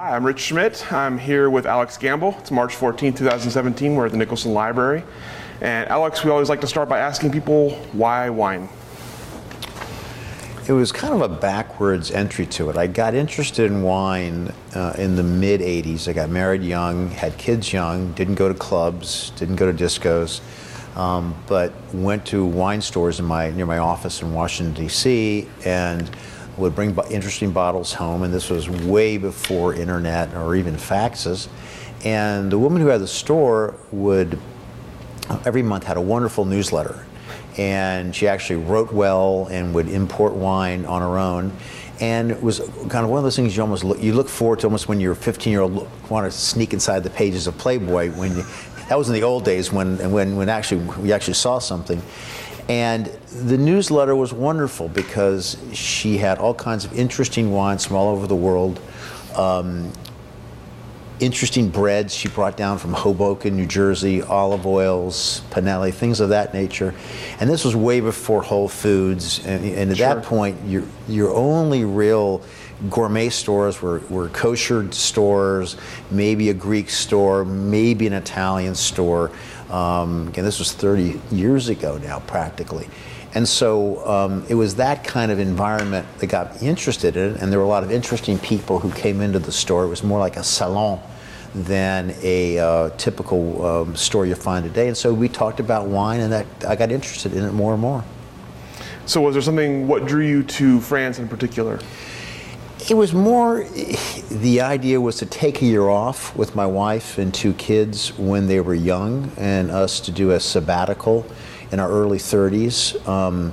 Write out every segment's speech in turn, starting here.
Hi, I'm Rich Schmidt. I'm here with Alex Gambal. It's March 14, 2017. We're at the Nicholson Library. And Alex, we always like to start by asking people why wine? It was kind of a backwards entry to it. I got interested in wine uh, in the mid 80s. I got married young, had kids young, didn't go to clubs, didn't go to discos, um, but went to wine stores in my, near my office in Washington, D.C. and would bring interesting bottles home, and this was way before internet or even faxes. And the woman who had the store would every month had a wonderful newsletter, and she actually wrote well and would import wine on her own. And it was kind of one of those things you almost look, you look forward to almost when you're a 15 year old want to sneak inside the pages of Playboy when you, that was in the old days when when when actually we actually saw something. And the newsletter was wonderful because she had all kinds of interesting wines from all over the world. Um, interesting breads she brought down from Hoboken, New Jersey, olive oils, Pinelli, things of that nature. And this was way before Whole Foods. And, and at sure. that point, your, your only real gourmet stores were, were kosher stores, maybe a Greek store, maybe an Italian store. Um, again, this was 30 years ago now, practically. And so um, it was that kind of environment that got me interested in it, and there were a lot of interesting people who came into the store. It was more like a salon than a uh, typical um, store you find today. And so we talked about wine, and that I got interested in it more and more. So, was there something? What drew you to France in particular? It was more the idea was to take a year off with my wife and two kids when they were young, and us to do a sabbatical in our early 30s. Um,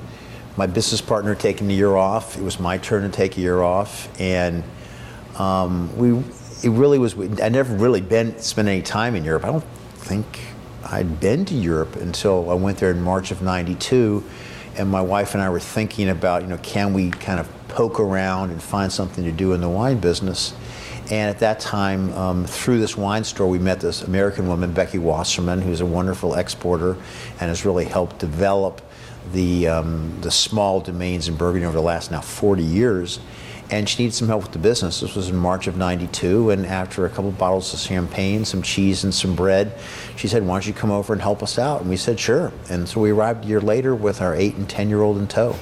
my business partner taking a year off. It was my turn to take a year off, and um, we. It really was. I never really been spent any time in Europe. I don't think I'd been to Europe until I went there in March of '92, and my wife and I were thinking about, you know, can we kind of poke around and find something to do in the wine business. And at that time, um, through this wine store, we met this American woman, Becky Wasserman, who's a wonderful exporter and has really helped develop the, um, the small domains in Burgundy over the last now 40 years. And she needed some help with the business. This was in March of 92. And after a couple of bottles of champagne, some cheese, and some bread, she said, Why don't you come over and help us out? And we said, Sure. And so we arrived a year later with our eight and 10 year old in tow.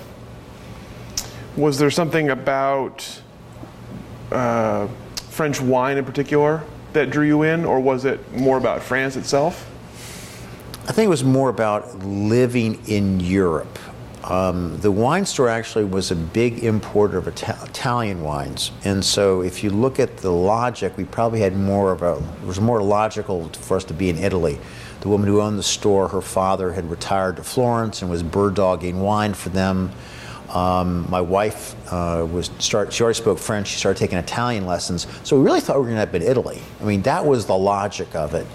Was there something about uh, French wine in particular that drew you in, or was it more about France itself? I think it was more about living in Europe. Um, the wine store actually was a big importer of Ita- Italian wines, and so if you look at the logic, we probably had more of a. It was more logical for us to be in Italy. The woman who owned the store, her father had retired to Florence and was bird dogging wine for them. Um, my wife uh, was start. She already spoke French. She started taking Italian lessons. So we really thought we were going to end up in Italy. I mean, that was the logic of it.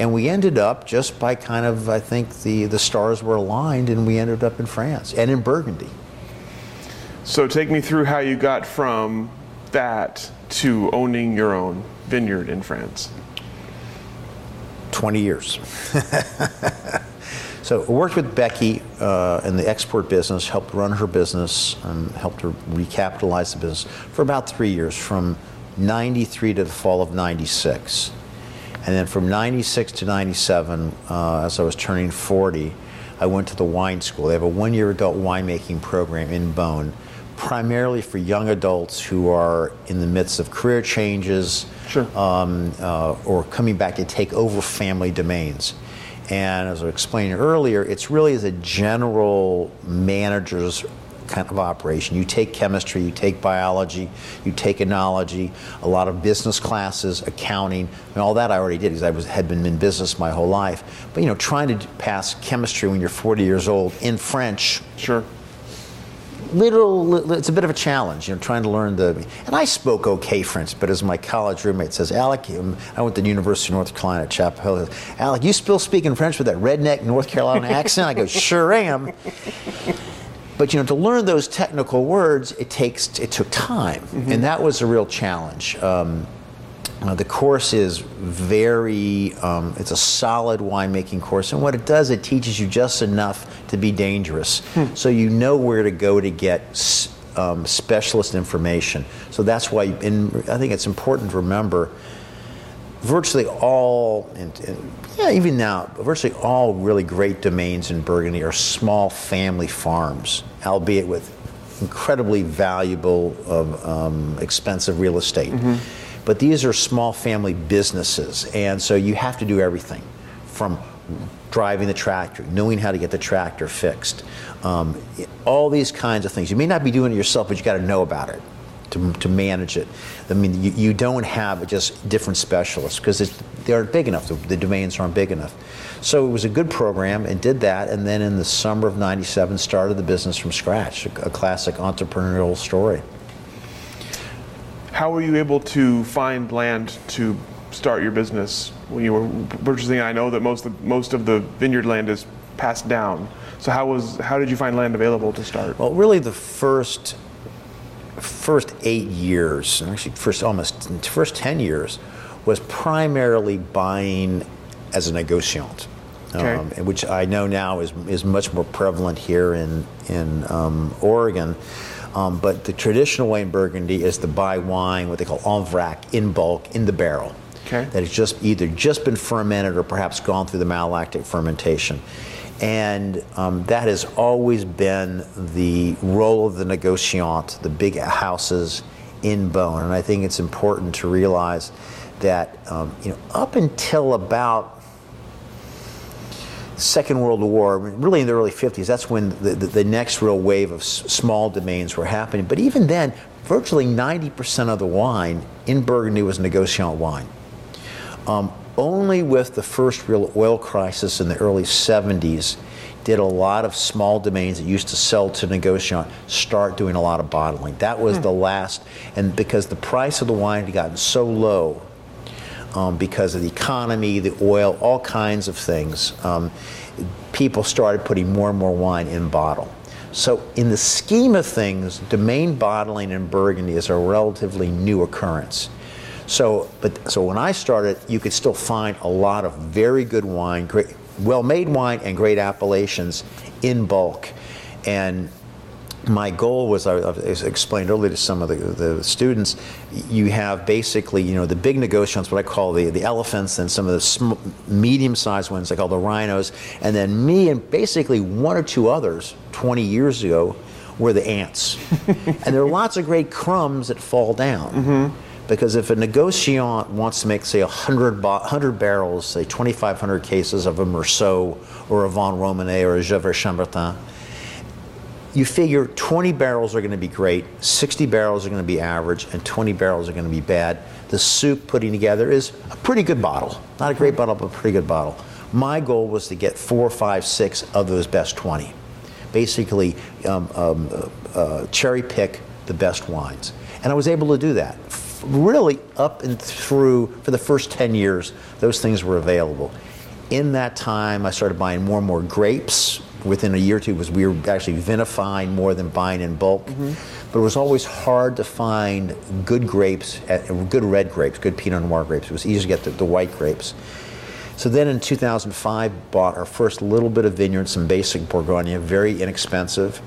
And we ended up just by kind of, I think the the stars were aligned, and we ended up in France and in Burgundy. So take me through how you got from that to owning your own vineyard in France. 20 years. So I worked with Becky uh, in the export business, helped run her business, and helped her recapitalize the business for about three years, from 93 to the fall of 96. And then from 96 to 97, uh, as I was turning 40, I went to the wine school. They have a one year adult winemaking program in Beaune, primarily for young adults who are in the midst of career changes sure. um, uh, or coming back to take over family domains. And as I explained earlier, it's really as a general manager's kind of operation. You take chemistry, you take biology, you take enology, a lot of business classes, accounting, and all that I already did because I was, had been in business my whole life. But you know, trying to pass chemistry when you're 40 years old in French, sure, little, it's a bit of a challenge, you know, trying to learn the. And I spoke okay French, but as my college roommate says, Alec, I went to the University of North Carolina at Chapel Hill. Alec, you still speaking French with that redneck North Carolina accent? I go, sure am. But you know, to learn those technical words, it takes it took time, mm-hmm. and that was a real challenge. Um, uh, the course is very, um, it's a solid winemaking course. And what it does, it teaches you just enough to be dangerous. Hmm. So you know where to go to get um, specialist information. So that's why, in, I think it's important to remember virtually all, and, and, yeah, even now, virtually all really great domains in Burgundy are small family farms, albeit with incredibly valuable, um, expensive real estate. Mm-hmm. But these are small family businesses, and so you have to do everything from driving the tractor, knowing how to get the tractor fixed, um, all these kinds of things. You may not be doing it yourself, but you got to know about it to, to manage it. I mean, you, you don't have just different specialists because they aren't big enough. The, the, domains aren't big enough. So it was a good program and did that. And then in the summer of 97, started the business from scratch, a, a classic entrepreneurial story. How were you able to find land to start your business when you were purchasing? I know that most of, most of the vineyard land is passed down. So how was how did you find land available to start? Well, really, the first first eight years, actually first almost first ten years, was primarily buying as a negociant, okay. um, which I know now is is much more prevalent here in in um, Oregon. Um, but the traditional way in Burgundy is to buy wine, what they call en vrac, in bulk, in the barrel. Okay. That has just either just been fermented or perhaps gone through the malolactic fermentation. And um, that has always been the role of the negociant, the big houses in Beaune. And I think it's important to realize that um, you know, up until about Second World War, really in the early 50s, that's when the, the, the next real wave of s- small domains were happening. But even then, virtually 90% of the wine in Burgundy was negociant wine. Um, only with the first real oil crisis in the early 70s did a lot of small domains that used to sell to negociant start doing a lot of bottling. That was hmm. the last, and because the price of the wine had gotten so low um, because of the economy, the oil, all kinds of things. Um, people started putting more and more wine in bottle. So, in the scheme of things, domain bottling in Burgundy is a relatively new occurrence. So, but so when I started, you could still find a lot of very good wine, great, well-made wine, and great appellations in bulk. And my goal was, I, explained earlier to some of the, the, students, you have basically, you know, the big negociants, what I call the, the elephants, and some of the sm- medium-sized ones, I call the rhinos, and then me and basically one or two others 20 years ago were the ants. and there are lots of great crumbs that fall down. Mm-hmm. Because if a negociant wants to make, say, 100, 100 barrels, say 2,500 cases of a Meursault or a Vin Romanée or a Gevrey Chambertin, you figure 20 barrels are going to be great, 60 barrels are going to be average, and 20 barrels are going to be bad. The soup putting together is a pretty good bottle. Not a great bottle, but a pretty good bottle. My goal was to get four, five, six of those best 20. Basically, um, um, uh, uh, cherry pick the best wines. And I was able to do that. Really, up and through, for the first 10 years, those things were available. In that time, I started buying more and more grapes, within a year or two was we were actually vinifying more than buying in bulk. Mm-hmm. But it was always hard to find good grapes, good red grapes, good Pinot Noir grapes. It was easy to get the, the white grapes. So then in 2005, bought our first little bit of vineyard, some basic Bourgogne, very inexpensive.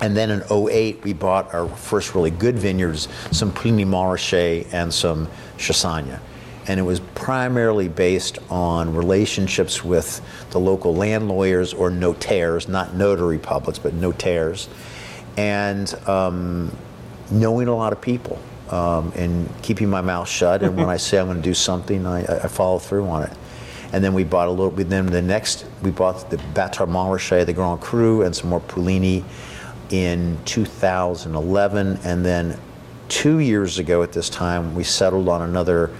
And then in 08, we bought our first really good vineyards, some Puligny Montrachet and some Chassagne and it was primarily based on relationships with the local land lawyers or notaires, not notary publics, but notaires, and um, knowing a lot of people um, and keeping my mouth shut. And when I say I'm going to do something, I, I, follow through on it. And then we bought a little. With then the next, we bought the Batard Montrachet, the Grand Cru, and some more Puligny in 2011, and then two years ago at this time, we settled on another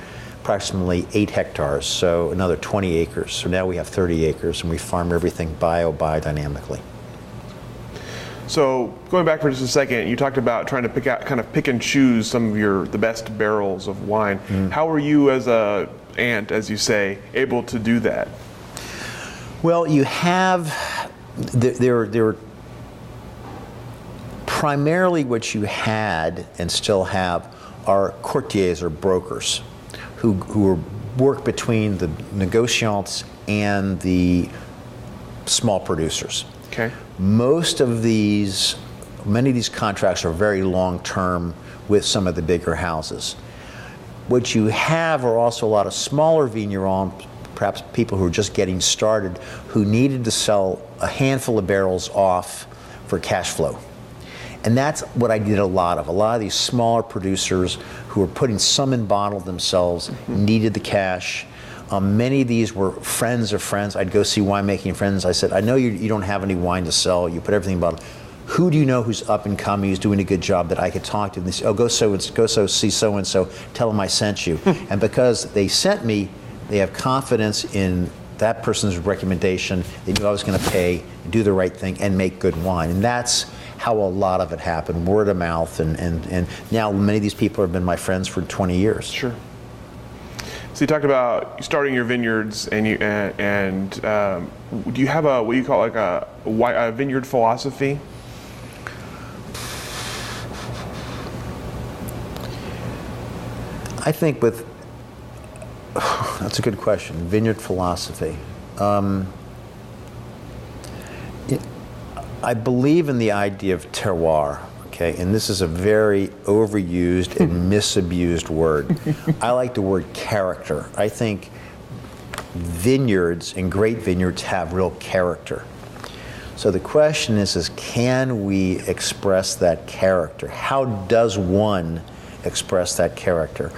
approximately eight hectares, so another 20 acres. So now we have 30 acres and we farm everything bio biodynamically. So going back for just a second, you talked about trying to pick out, kind of pick and choose some of your the best barrels of wine. Mm. How were you as a ant, as you say, able to do that? Well, you have there there, there primarily what you had and still have are courtiers or brokers who who work between the negociants and the small producers. Okay. Most of these, many of these contracts are very long term with some of the bigger houses. What you have are also a lot of smaller vignerons, perhaps people who are just getting started, who needed to sell a handful of barrels off for cash flow. And that's what I did a lot of. A lot of these smaller producers who were putting some in bottle themselves needed the cash. Um, many of these were friends of friends. I'd go see winemaking friends. I said, I know you, you don't have any wine to sell. You put everything in bottle. Who do you know who's up and coming, who's doing a good job that I could talk to? And they say, oh, go so and go so see so and so. Tell them I sent you. and because they sent me, they have confidence in that person's recommendation. They knew I was going to pay, do the right thing, and make good wine. And that's how a lot of it happened, word of mouth. And, and, and now many of these people have been my friends for 20 years. Sure. So you talked about starting your vineyards, and you and, and um, do you have a what do you call like a, a vineyard philosophy? I think with that's a good question. Vineyard philosophy. Um, it- I believe in the idea of terroir. Okay, and this is a very overused and misused word. I like the word character. I think vineyards and great vineyards have real character. So the question is, is can we express that character? How does one express that character?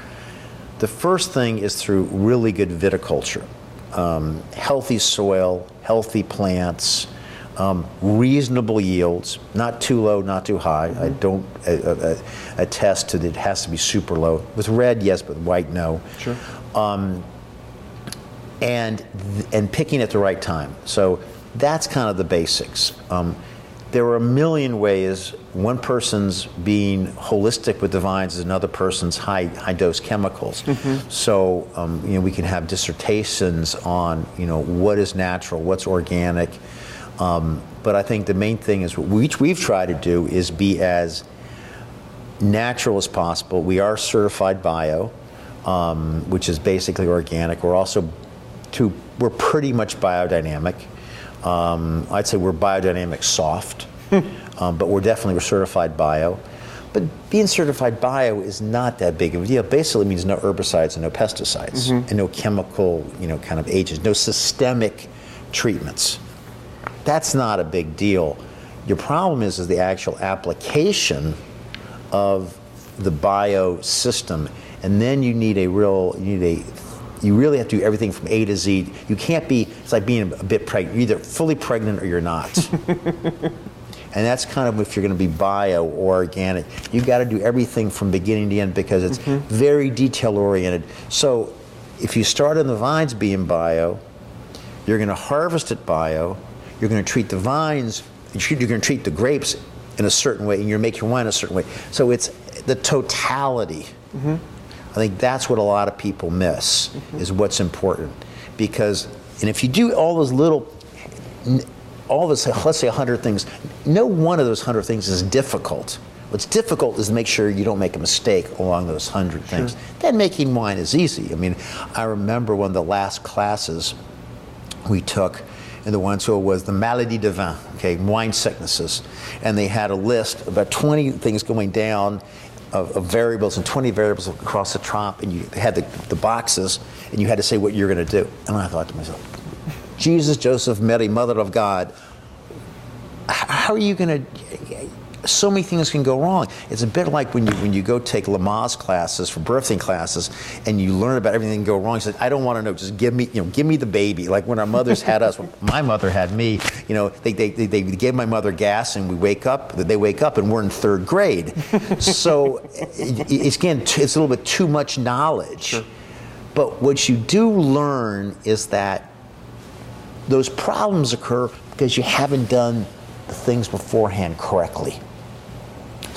The first thing is through really good viticulture, um, healthy soil, healthy plants, um, reasonable yields, not too low, not too high. I don't uh, uh, attest to that it has to be super low. With red, yes, but white, no. Sure. And and picking at the right time. So that's kind of the basics. Um, there are a million ways. One person's being holistic with the vines is another person's high high dose chemicals. So um, you know we can have dissertations on you know what is natural, what's organic. Um, but I think the main thing is what we, we've tried to do is be as natural as possible. We are certified bio, um, which is basically organic. We're also to we're pretty much biodynamic. Um, I'd say we're biodynamic soft, um, but we're definitely we're certified bio. But being certified bio is not that big of a deal. Basically, means no herbicides and no pesticides and no chemical, you know, kind of agents, no systemic treatments. That's not a big deal. Your problem is, is the actual application of the bio system, and then you need a real, you need a, you really have to do everything from A to Z. You can't be. It's like being a bit pregnant. You're either fully pregnant or you're not. and that's kind of if you're going to be bio or organic. you've got to do everything from beginning to end because it's mm-hmm. very detail oriented. So, if you start on the vines being bio, you're going to harvest it bio. You're going to treat the vines. You're going to treat the grapes in a certain way, and you're making wine a certain way. So it's the totality. Mm-hmm. I think that's what a lot of people miss mm-hmm. is what's important, because and if you do all those little, all us, let's say 100 things, no one of those 100 things is difficult. What's difficult is to make sure you don't make a mistake along those 100 things. Then making wine is easy. I mean, I remember one of the last classes we took in the wine school was the maladie de vin, okay, wine sicknesses. And they had a list, about 20 things going down of, of variables and 20 variables across the top, and you had the, the boxes, and you had to say what you're going to do. And I thought to myself, Jesus, Joseph, Mary, Mother of God, how are you going to so many things can go wrong. It's a bit like when you when you go take Lamaze classes for birthing classes, and you learn about everything can go wrong. You I don't want to know. Just give me, you know, give me the baby. Like when our mothers had us. my mother had me. You know, they, they, they, they gave my mother gas, and we wake up. They wake up, and we're in third grade. so it, it's again, it's a little bit too much knowledge. But what you do learn is that those problems occur because you haven't done the things beforehand correctly.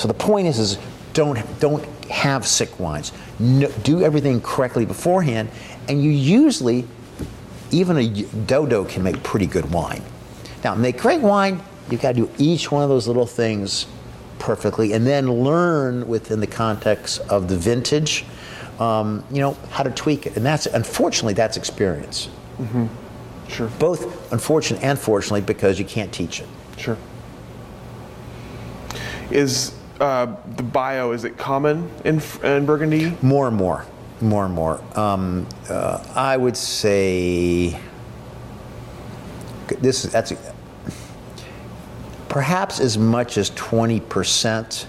So the point is, is don't don't have sick wines. No, do everything correctly beforehand, and you usually, even a dodo can make pretty good wine. Now, make great wine. You've got to do each one of those little things perfectly, and then learn within the context of the vintage, um, you know, how to tweak it. And that's unfortunately that's experience. Sure. Both unfortunately and fortunately because you can't teach it. Sure. Is uh, the bio is it common in in Burgundy? More and more, more and more. Um, uh, I would say this is that's perhaps as much as twenty percent,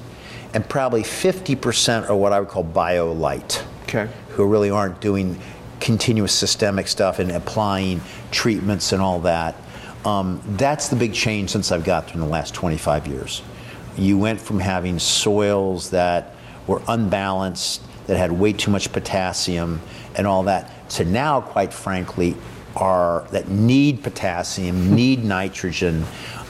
and probably fifty percent are what I would call bio light, Okay. who really aren't doing continuous systemic stuff and applying treatments and all that. Um, that's the big change since I've got there in the last 25 years. You went from having soils that were unbalanced, that had way too much potassium and all that, to now, quite frankly, are that need potassium, need nitrogen,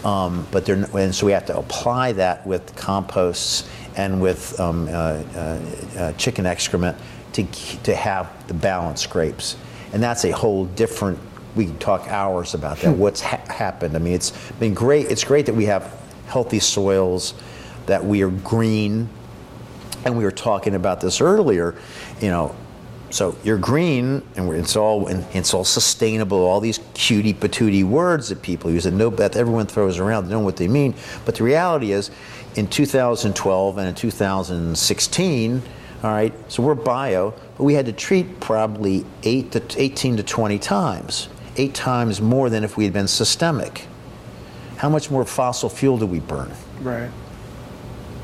um, but they're and so we have to apply that with composts and with um, uh, uh, uh, chicken excrement to to have the balanced grapes, and that's a whole different. We can talk hours about that. What's ha- happened? I mean, it's been great. It's great that we have healthy soils, that we are green, and we were talking about this earlier. You know, so you're green, and it's all it's all sustainable. All these cutie patootie words that people use that no that everyone throws around, they don't know what they mean. But the reality is, in 2012 and in 2016, all right. So we're bio, but we had to treat probably eight to 18 to 20 times, eight times more than if we had been systemic. How much more fossil fuel do we burn? Right.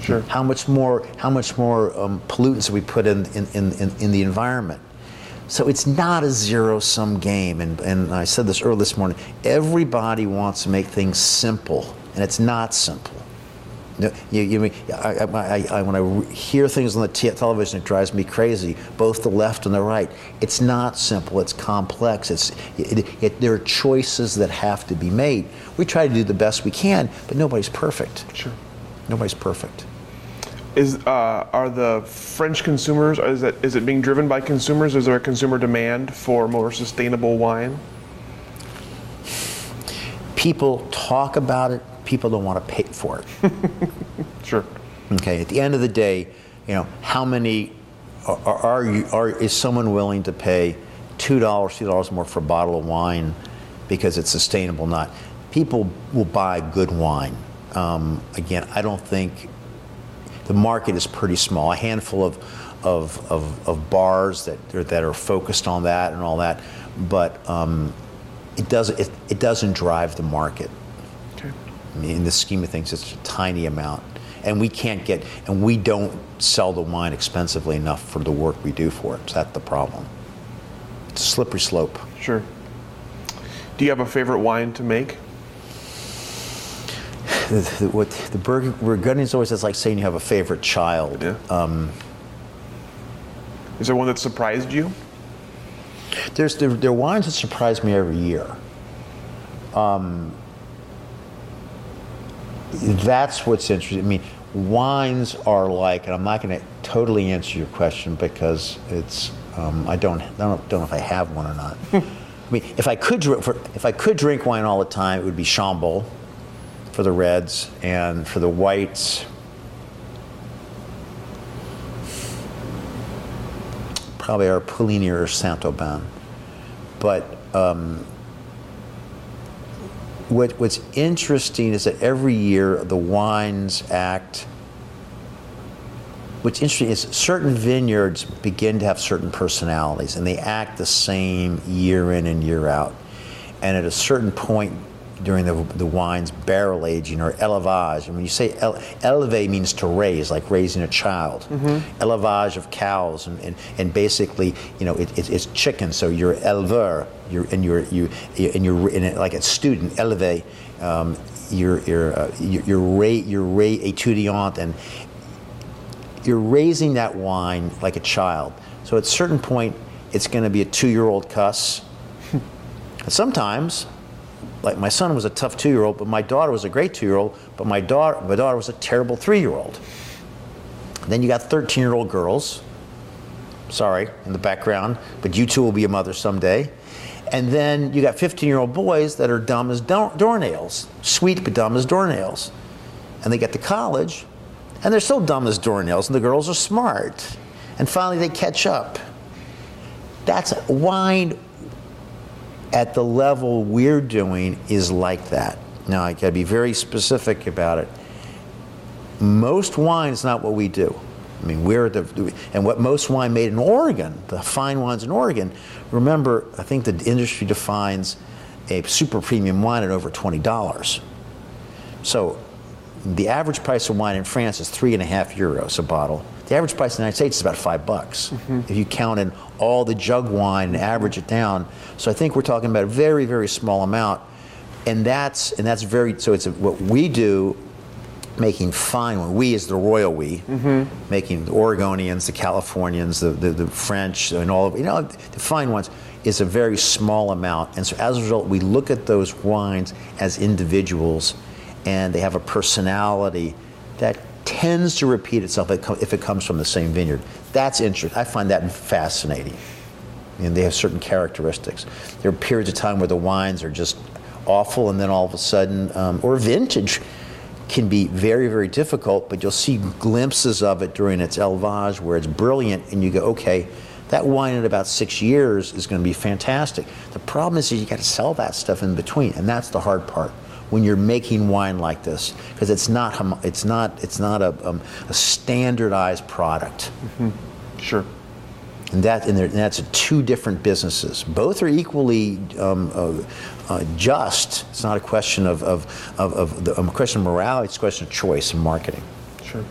Sure. How much more? How much more um, pollutants do we put in in, in, in the environment? So it's not a zero-sum game. And, and I said this earlier this morning. Everybody wants to make things simple, and it's not simple. No, You, you, I, I, I, I, when I hear things on the t- television, it drives me crazy. Both the left and the right. It's not simple. It's complex. It's it, it, there are choices that have to be made. We try to do the best we can, but nobody's perfect. Sure. Nobody's perfect. Is uh, are the French consumers? Is it is it being driven by consumers? Is there a consumer demand for more sustainable wine? People talk about it. People don't want to pay for it. Sure. Okay. At the end of the day, you know, how many are, are, you? Are is someone willing to pay two dollars, two dollars more for a bottle of wine because it's sustainable? Not. People will buy good wine. Um, again, I don't think the market is pretty small. A handful of of, of, of bars that are, that are focused on that and all that, but um, it doesn't it, it doesn't drive the market. Okay. I mean, in the scheme of things, it's a tiny amount, and we can't get and we don't sell the wine expensively enough for the work we do for it. So that's the problem. It's a slippery slope. Sure. Do you have a favorite wine to make? The, the, what the Burg- Burgundians always is like saying you have a favorite child. Yeah. Um, Is there one that surprised you? There's there, there are wines that surprise me every year. Um, that's what's interesting. I mean, wines are like, and I'm not going to totally answer your question because it's um, I don't I don't, don't know if I have one or not. I mean, if I could drink for, if I could drink wine all the time, it would be Chambolle for the reds and for the whites. Probably our Puligny or Saint Aubin, but um, what, what's interesting is that every year the wines act. What's interesting is certain vineyards begin to have certain personalities, and they act the same year in and year out. And at a certain point during the, the wine's barrel aging or élevage, and when you say ele- eleve means to raise, like raising a child. Élevage of cows, and, and, and basically, you know, it, it, it's chicken. So you're éleveur, you're and you're you and you're in it, like a student éleve. Um, you're you're uh, you're you're, ra- you're ra- étudiant, and you're raising that wine like a child. So at a certain point, it's going to be a two-year-old cuss. Sometimes like my son was a tough two-year-old, but my daughter was a great two-year-old, but my daughter, my daughter was a terrible three-year-old. Then you got 13-year-old girls. Sorry, in the background, but you two will be a mother someday. And then you got 15-year-old boys that are dumb as door- doornails, sweet but dumb as doornails. And they get to college, and they're still dumb as doornails, and the girls are smart. And finally, they catch up. That's wine at the level we're doing is like that. Now, I gotta be very specific about it. Most wine is not what we do. I mean, we're the, and what most wine made in Oregon, the fine wines in Oregon, remember, I think the industry defines a super premium wine at over $20. So the average price of wine in France is three and a half euros a bottle. The average price in the United States is about five bucks. Mm-hmm. If you count in all the jug wine and average it down. So I think we're talking about a very, very small amount. And that's, and that's very, so it's a, what we do making fine wine. We is the royal we, mm-hmm. making the Oregonians, the Californians, the, the, the French, and all of, you know, the fine ones is a very small amount. And so as a result, we look at those wines as individuals and they have a personality that tends to repeat itself if it comes from the same vineyard. That's interesting. I find that fascinating. And they have certain characteristics. There are periods of time where the wines are just awful, and then all of a sudden, um, or vintage can be very, very difficult, but you'll see glimpses of it during its élevage where it's brilliant, and you go, okay, that wine in about six years is going to be fantastic. The problem is you got to sell that stuff in between, and that's the hard part when you're making wine like this because it's not it's not it's not a, um, a standardized product. Mm-hmm. Sure. And that and, and, that's two different businesses. Both are equally um, uh, uh, just. It's not a question of of, of, of the, um, a question of morality. It's a question of choice and marketing. Sure.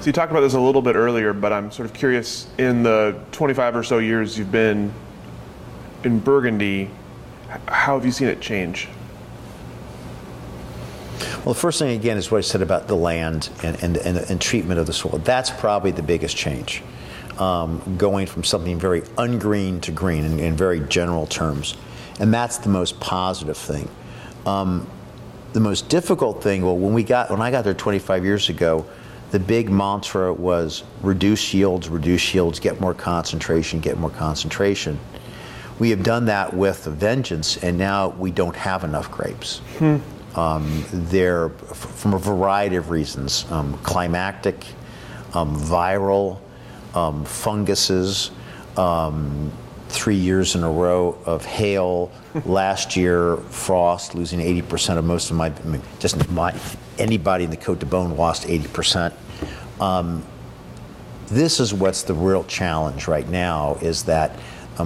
So you talked about this a little bit earlier, but I'm sort of curious. In the 25 or so years you've been in Burgundy, how have you seen it change? Well, the first thing again is what I said about the land and, and, and, and treatment of the soil. That's probably the biggest change, um, going from something very ungreen to green in, in, very general terms, and that's the most positive thing. Um, the most difficult thing, well, when we got when I got there 25 years ago, the big mantra was reduce yields, reduce yields, get more concentration, get more concentration. We have done that with a vengeance, and now we don't have enough grapes. Hmm. Um, they're from a variety of reasons um, climactic, um, viral, um, funguses, um, three years in a row of hail. Last year, frost, losing 80% of most of my, I mean, just my, anybody in the Cote de Beaune lost 80%. Um, this is what's the real challenge right now is that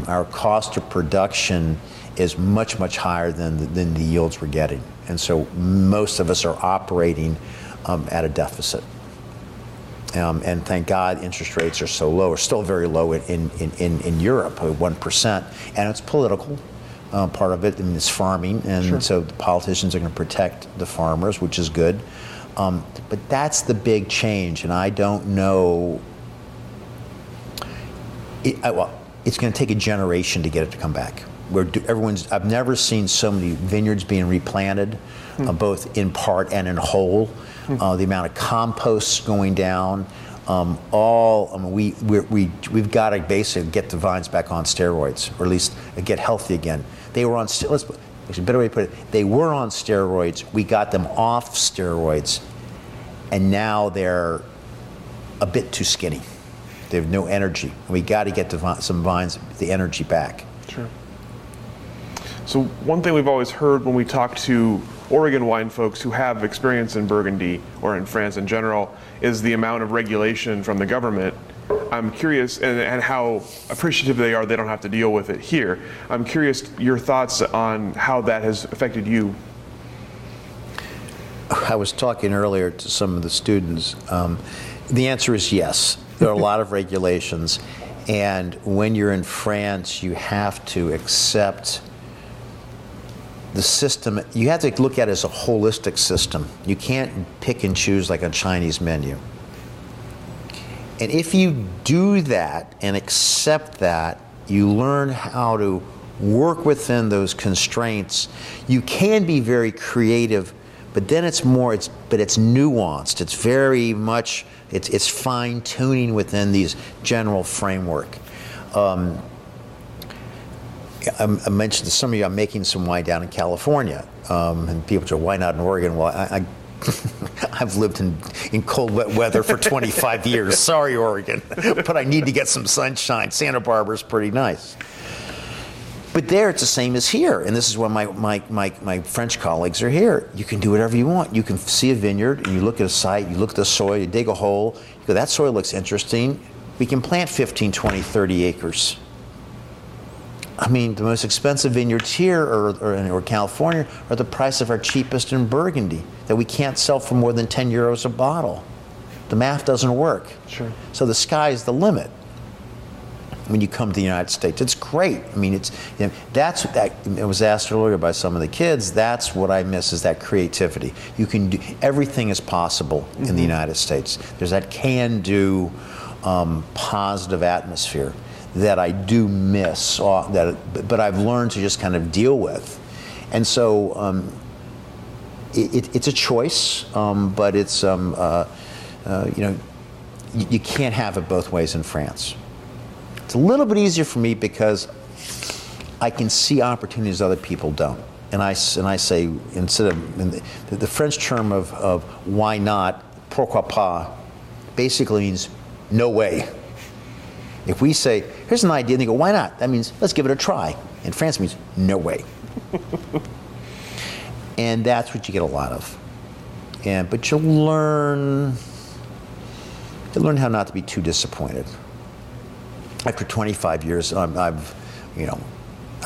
our cost of production is much, much higher than the, than the yields we're getting. And so most of us are operating um, at a deficit. Um, and thank God interest rates are so low, are still very low in, in, in, in Europe, 1%. And it's political. Uh, part of it and it's farming, and sure. so the politicians are going to protect the farmers, which is good. Um, but that's the big change, and I don't know. It, I, well, it's going to take a generation to get it to come back where everyone's I've never seen so many vineyards being replanted, uh, hmm. both in part and in whole. Hmm. Uh, the amount of composts going down, um, all I mean, we we we we've got to basically get the vines back on steroids, or at least get healthy again. They were on let's a better way to put it. They were on steroids. We got them off steroids, and now they're a bit too skinny. They have no energy. We got to get the, some vines the energy back. So one thing we've always heard when we talk to Oregon wine folks who have experience in Burgundy or in France in general is the amount of regulation from the government. I'm curious, and, and, how appreciative they are they don't have to deal with it here. I'm curious your thoughts on how that has affected you. I was talking earlier to some of the students. Um, the answer is yes. There are a lot of regulations, and when you're in France, you have to accept the system, you have to look at it as a holistic system. You can't pick and choose like a Chinese menu. And if you do that and accept that, you learn how to work within those constraints. You can be very creative, but then it's more. It's but it's nuanced. It's very much. It's it's fine tuning within these general framework. Um, I, mentioned to some of you, I'm making some wine down in California, um, and people say, "Why not in Oregon?" Well, I, I I've lived in, in cold, wet weather for 25 years. Sorry, Oregon. but I need to get some sunshine. Santa Barbara's pretty nice. But there, it's the same as here. And this is why my, my, my, my French colleagues are here. You can do whatever you want. You can see a vineyard, and you look at a site, you look at the soil, you dig a hole, you go, that soil looks interesting. We can plant 15, 20, 30 acres. I mean, the most expensive vineyards here or, or, or, California are the price of our cheapest in Burgundy that we can't sell for more than 10 euros a bottle. The math doesn't work. Sure. So the sky is the limit when you come to the United States. It's great. I mean, it's you know, that's that. It was asked earlier by some of the kids. That's what I miss is that creativity. You can do everything is possible mm-hmm. in the mm-hmm. United States. There's that can-do, um, positive atmosphere that I do miss, uh, that, but I've learned to just kind of deal with. And so um, it, it's a choice, um, but it's, um, uh, uh, you know, you, you, can't have it both ways in France. It's a little bit easier for me because I can see opportunities other people don't. And I, and I say, instead of the, the French term of, of why not, pourquoi pas, basically means no way. If we say, here's an idea, and they go, why not? That means, let's give it a try. In France, means, no way. and that's what you get a lot of. And, but you'll learn, you'll learn how not to be too disappointed. After 25 years, um, I've, you know,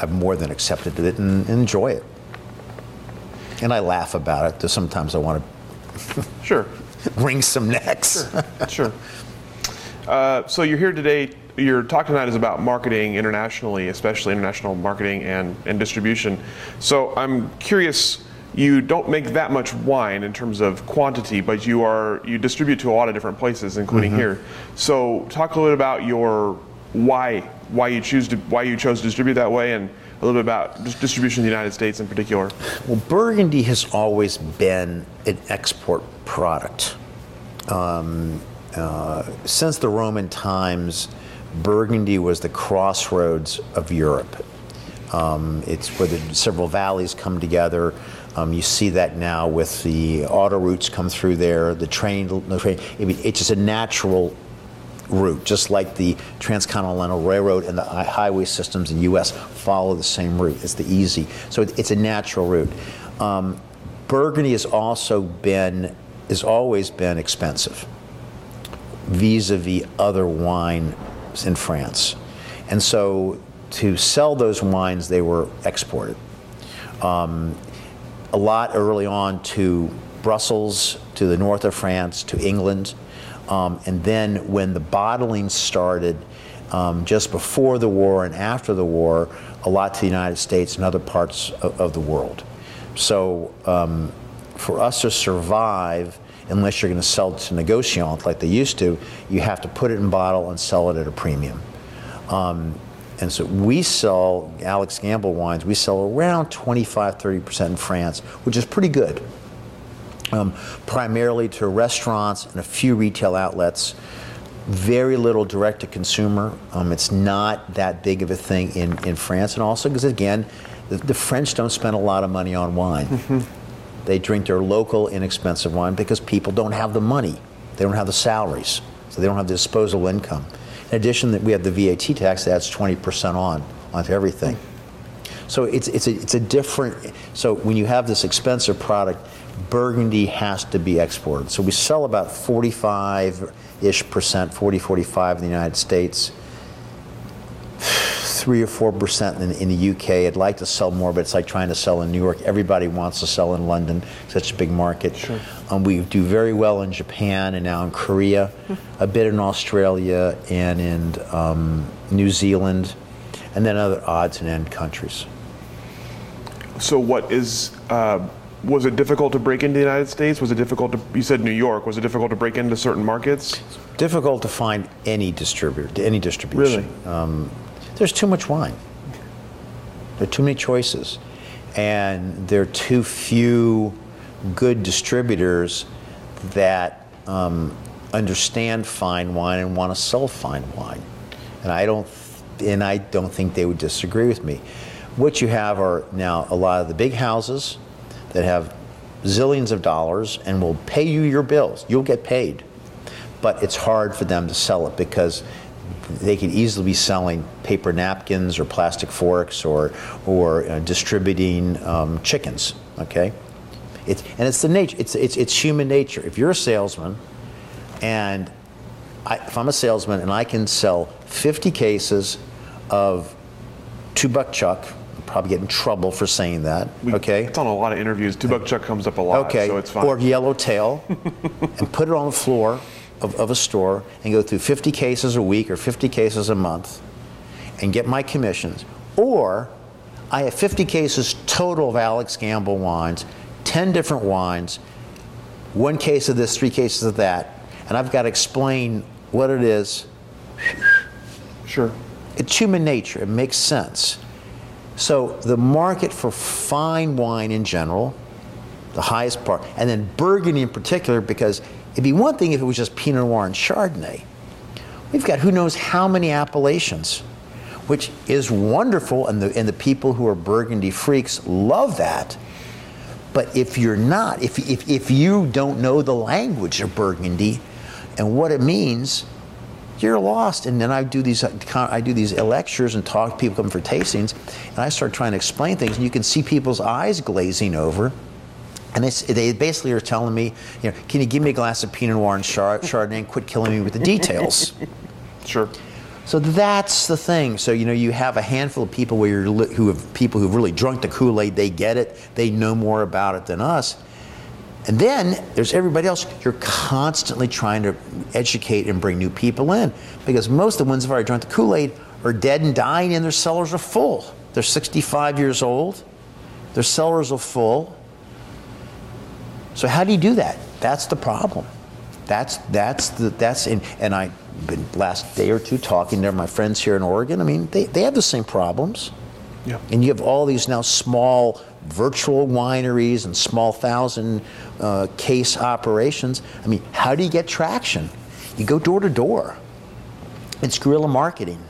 I've more than accepted it and, and enjoy it. And I laugh about it. Sometimes I want to sure wring some necks. Sure. sure. Uh, so you're here today your talk tonight is about marketing internationally, especially international marketing and, and distribution. So I'm curious, you don't make that much wine in terms of quantity, but you are you distribute to a lot of different places, including mm-hmm. here. So talk a little bit about your why why you choose to why you chose to distribute that way and a little bit about distribution in the United States in particular. Well, Burgundy has always been an export product. Um, uh, since the Roman times, Burgundy was the crossroads of Europe. Um, it's where the several valleys come together. Um, you see that now with the auto routes come through there, the train, the train. It's just a natural route, just like the transcontinental railroad and the highway systems in the U.S. follow the same route. It's the easy, so it's a natural route. Um, Burgundy has also been, has always been expensive vis-a-vis other wine in France. And so to sell those wines, they were exported. Um, a lot early on to Brussels, to the north of France, to England. Um, and then when the bottling started, um, just before the war and after the war, a lot to the United States and other parts of, of the world. So um, for us to survive, unless you're going to sell it to negociant like they used to, you have to put it in bottle and sell it at a premium. Um, and so we sell Alex Gambal wines, we sell around 25, 30% in France, which is pretty good. Um, primarily to restaurants and a few retail outlets. Very little direct to consumer. Um, it's not that big of a thing in, in France. And also because, again, the, the French don't spend a lot of money on wine. Mm-hmm. They drink their local inexpensive wine because people don't have the money. They don't have the salaries. So they don't have the disposable income. In addition, that we have the VAT tax that's 20% on onto everything. So it's, it's, a, it's a different, so when you have this expensive product, Burgundy has to be exported. So we sell about 45 ish percent, 40, 45 in the United States three or four percent in, in, the UK. I'd like to sell more, but it's like trying to sell in New York. Everybody wants to sell in London, such a big market. Sure. Um, we do very well in Japan and now in Korea, a bit in Australia and in um, New Zealand, and then other odds and end countries. So, what is uh, was it difficult to break into the United States? Was it difficult to? You said New York. Was it difficult to break into certain markets? Difficult to find any distributor, any distribution. Really? Um, there's too much wine. There are too many choices, and there are too few good distributors that um, understand fine wine and want to sell fine wine. And I don't, and I don't think they would disagree with me. What you have are now a lot of the big houses that have zillions of dollars and will pay you your bills. You'll get paid, but it's hard for them to sell it because they could easily be selling paper napkins or plastic forks or or uh, distributing um, chickens. Okay, it's, and it's the nature. It's, it's it's human nature. If you're a salesman, and I, if I'm a salesman and I can sell 50 cases of two buck chuck, I'll probably get in trouble for saying that. We- okay. It's on a lot of interviews. Two buck chuck comes up a lot, Okay, so it's fine. or yellowtail, and put it on the floor of, of a store and go through 50 cases a week or 50 cases a month and get my commissions. Or I have 50 cases total of Alex Gambal wines, 10 different wines, one case of this, three cases of that, and I've got to explain what it is. sure. It's human nature, it makes sense. So the market for fine wine in general, the highest part, and then Burgundy in particular, because it'd be one thing if it was just Pinot Noir and Chardonnay. We've got who knows how many appellations, which is wonderful, and the, and the people who are Burgundy freaks love that. But if you're not, if, if, if you don't know the language of Burgundy and what it means, you're lost. And then I do these uh, I do these lectures and talk. to People come for tastings, and I start trying to explain things, and you can see people's eyes glazing over. And they, they basically are telling me, you know, can you give me a glass of Pinot Noir and Chardonnay and quit killing me with the details? Sure. So that's the thing. So you know, you have a handful of people where you're li- who have people who've really drunk the Kool Aid. They get it. They know more about it than us. And then there's everybody else. You're constantly trying to educate and bring new people in because most of the ones who've already drunk the Kool Aid are dead and dying, and their cellars are full. They're 65 years old. Their cellars are full. So how do you do that? That's the problem. That's that's the that's in and I've been last day or two talking to my friends here in Oregon. I mean, they, they have the same problems. Yeah. And you have all these now small virtual wineries and small thousand uh, case operations. I mean, how do you get traction? You go door to door. It's guerrilla marketing.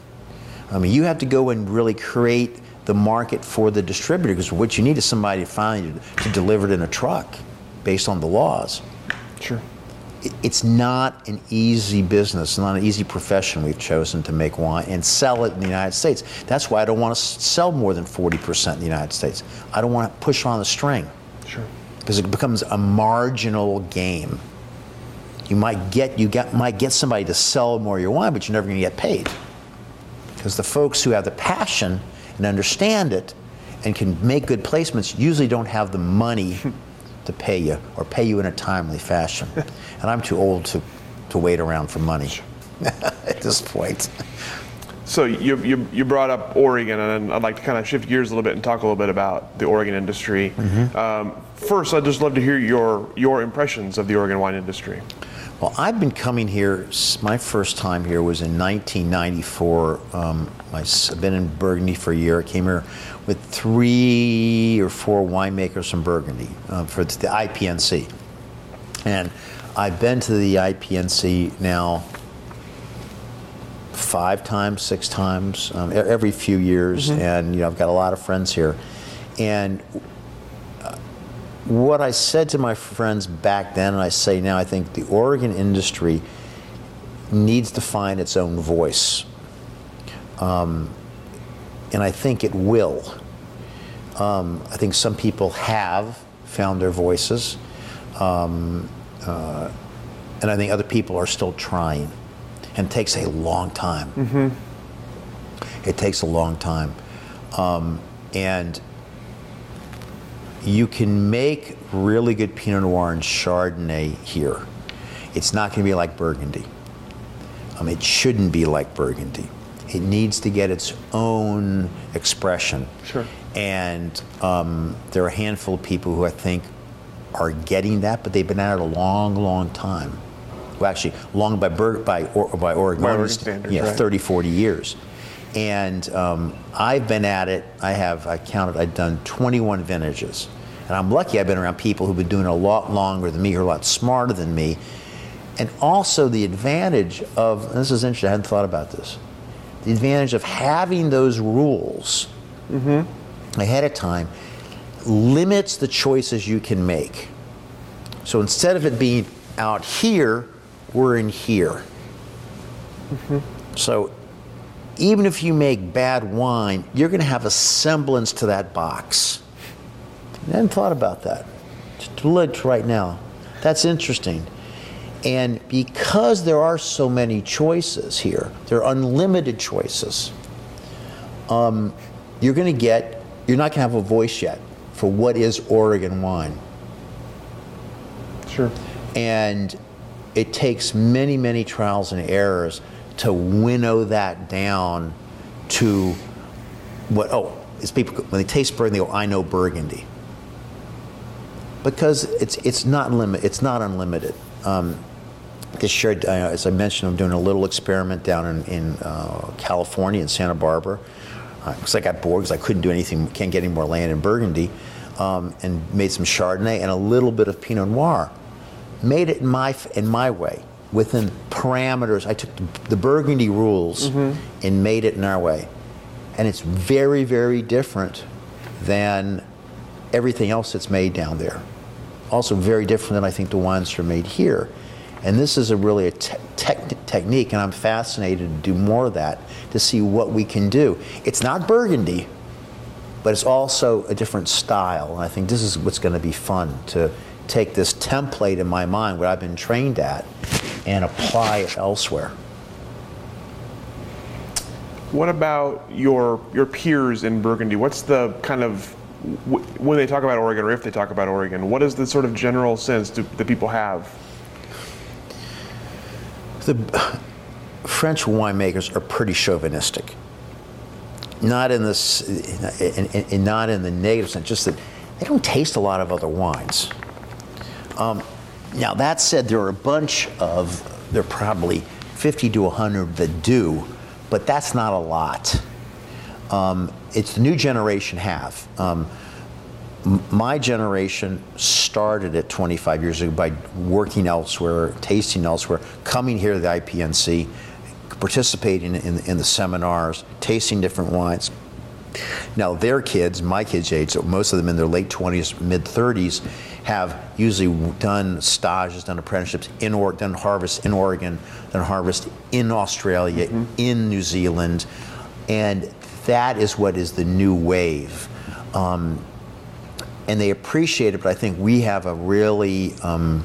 I mean, you have to go and really create the market for the distributor because what you need is somebody to find you to deliver it in a truck based on the laws. Sure. It's not an easy business, not an easy profession we've chosen to make wine and sell it in the United States. That's why I don't want to sell more than 40% in the United States. I don't want to push on the string Sure. because it becomes a marginal game. You might get you get might get somebody to sell more of your wine, but you're never going to get paid because the folks who have the passion and understand it and can make good placements usually don't have the money to pay you or pay you in a timely fashion. and I'm too old to to wait around for money at this point. So you, you, you brought up Oregon, and I'd like to kind of shift gears a little bit and talk a little bit about the Oregon industry. Um, first, I'd just love to hear your your impressions of the Oregon wine industry. Well, I've been coming here. My first time here was in 1994. Um, I've been in Burgundy for a year. I came here with three or four winemakers from Burgundy uh, for the IPNC, and I've been to the IPNC now five times, six times, um, every few years, and you know I've got a lot of friends here, and what I said to my friends back then, and I say now, I think the Oregon industry needs to find its own voice. Um, and I think it will. Um, I think some people have found their voices. Um, uh, and I think other people are still trying. And it takes a long time. It takes a long time. Um, and you can make really good Pinot Noir and Chardonnay here. It's not going to be like Burgundy. Um, it shouldn't be like Burgundy. It needs to get its own expression. Sure. And um, there are a handful of people who I think are getting that, but they've been at it a long, long time. Well, actually, long by Bur- by or, by Oregon, By Oregon standards, yeah, right. 30, 40 years. And um, I've been at it, I have, I counted, I've done 21 vintages. And I'm lucky I've been around people who've been doing it a lot longer than me, who are a lot smarter than me. And also the advantage of, this is interesting, I hadn't thought about this, the advantage of having those rules ahead of time limits the choices you can make. So instead of it being out here, we're in here. So even if you make bad wine, you're going to have a semblance to that box. I hadn't thought about that. Just look right now. That's interesting. And because there are so many choices here, there are unlimited choices, um, you're going to get, you're not going to have a voice yet for what is Oregon wine. Sure. And it takes many, many trials and errors to winnow that down to what, oh, it's people, when they taste Burgundy, they go, I know Burgundy. Because it's, it's, not, limit, it's not unlimited. Um, shared, uh, as I mentioned, I'm doing a little experiment down in, in uh, California, in Santa Barbara. Because I got bored because I couldn't do anything, can't get any more land in Burgundy, um, and made some Chardonnay and a little bit of Pinot Noir. Made it in my in my way, within parameters. I took the, the Burgundy rules and made it in our way, and it's very very different than everything else that's made down there. Also very different than I think the wines that are made here. And this is a really a te- tech- technique, and I'm fascinated to do more of that to see what we can do. It's not Burgundy, but it's also a different style. And I think this is what's going to be fun to take this template in my mind, what I've been trained at, and apply it elsewhere. What about your your peers in Burgundy? What's the kind of when they talk about Oregon, or if they talk about Oregon, what is the sort of general sense do, that people have? The French winemakers are pretty chauvinistic. Not in this, not in the negative sense, just that they don't taste a lot of other wines. Um, now that said, there are a bunch of, there are probably 50 to 100 that do, but that's not a lot. Um, it's the new generation have. Um, my generation started at 25 years ago by working elsewhere, tasting elsewhere, coming here to the IPNC, participating in, in the seminars, tasting different wines. Now, their kids, my kids' age, so most of them in their late 20s, mid 30s, have usually done stages, done apprenticeships in or done harvest in Oregon, done harvest in Australia, in New Zealand, and that is what is the new wave. Um, and they appreciate it, but I think we have a really um,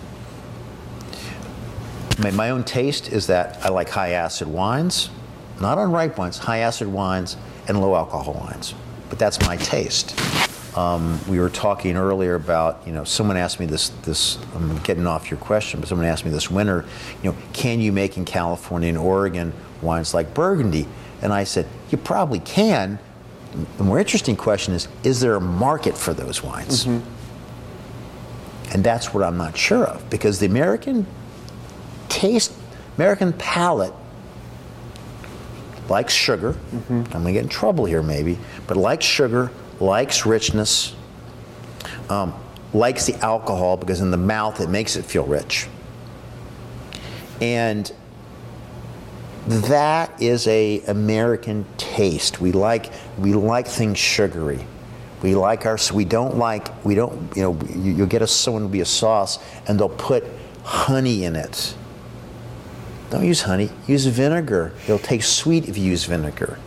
my, my own taste is that I like high acid wines, not unripe wines, high acid wines and low alcohol wines. But that's my taste. Um, we were talking earlier about, you know, someone asked me this, this, I'm getting off your question, but someone asked me this winter, you know, can you make in California and Oregon wines like Burgundy? And I said, you probably can. The more interesting question is, is there a market for those wines? And that's what I'm not sure of because the American taste, American palate likes sugar. I'm going to get in trouble here maybe, but likes sugar, likes richness, um, likes the alcohol because in the mouth it makes it feel rich. And that is a American taste. We like we like things sugary. We like our we don't like we don't you know you, you'll get a someone will be a sauce and they'll put honey in it. Don't use honey. Use vinegar. It'll taste sweet if you use vinegar.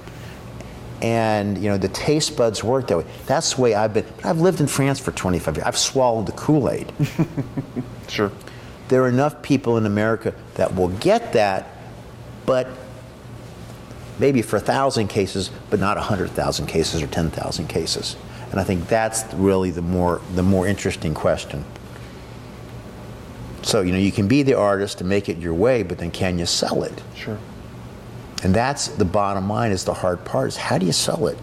And you know the taste buds work that way. That's the way I've been. But I've lived in France for 25 years. I've swallowed the Kool-Aid. Sure. there are enough people in America that will get that, but maybe for a thousand cases, but not a hundred thousand cases or ten thousand cases. And I think that's really the more the more interesting question. So you know you can be the artist and make it your way, but then can you sell it? Sure. And that's the bottom line is the hard part is how do you sell it?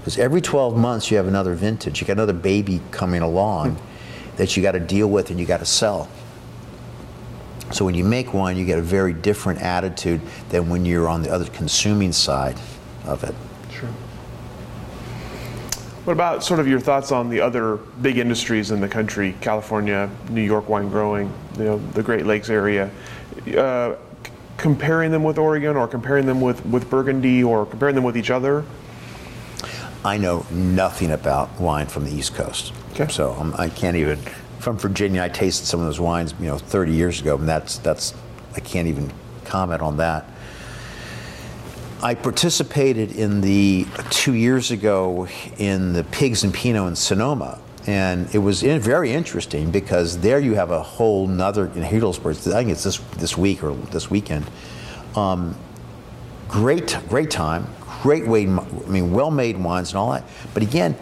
Because every 12 months you have another vintage, you got another baby coming along hmm. that you got to deal with and you got to sell. So when you make wine, you get a very different attitude than when you're on the other consuming side. of it. Sure. What about sort of your thoughts on the other big industries in the country, California, New York wine growing, you know, the Great Lakes area? Uh, c- comparing them with Oregon or comparing them with, with Burgundy or comparing them with each other? I know nothing about wine from the East Coast. Okay. So um, I can't even. From Virginia, I tasted some of those wines, you know, 30 years ago, and that's that's I can't even comment on that. I participated in the two years ago in the Pigs and Pinot in Sonoma, and it was in, very interesting because there you have a whole nother in Healdsburg. I think it's this this week or this weekend. Um, great, great time, great way. I mean, well-made wines and all that. But again,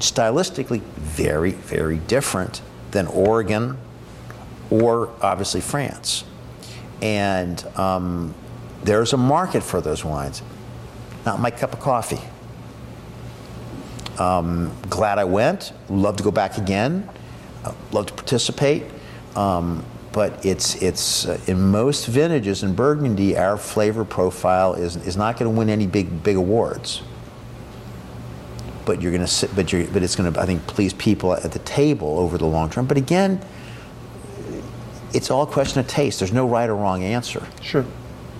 stylistically, very, very different than Oregon or obviously France. And um, there's a market for those wines. Not my cup of coffee. Um, glad I went. Love to go back again. Uh, love to participate. Um, but it's it's uh, in most vintages in Burgundy, our flavor profile is is not going to win any big big awards. But you're going to sit, but you're, but it's going to I think please people at the table over the long term. But again, it's all a question of taste. There's no right or wrong answer. Sure.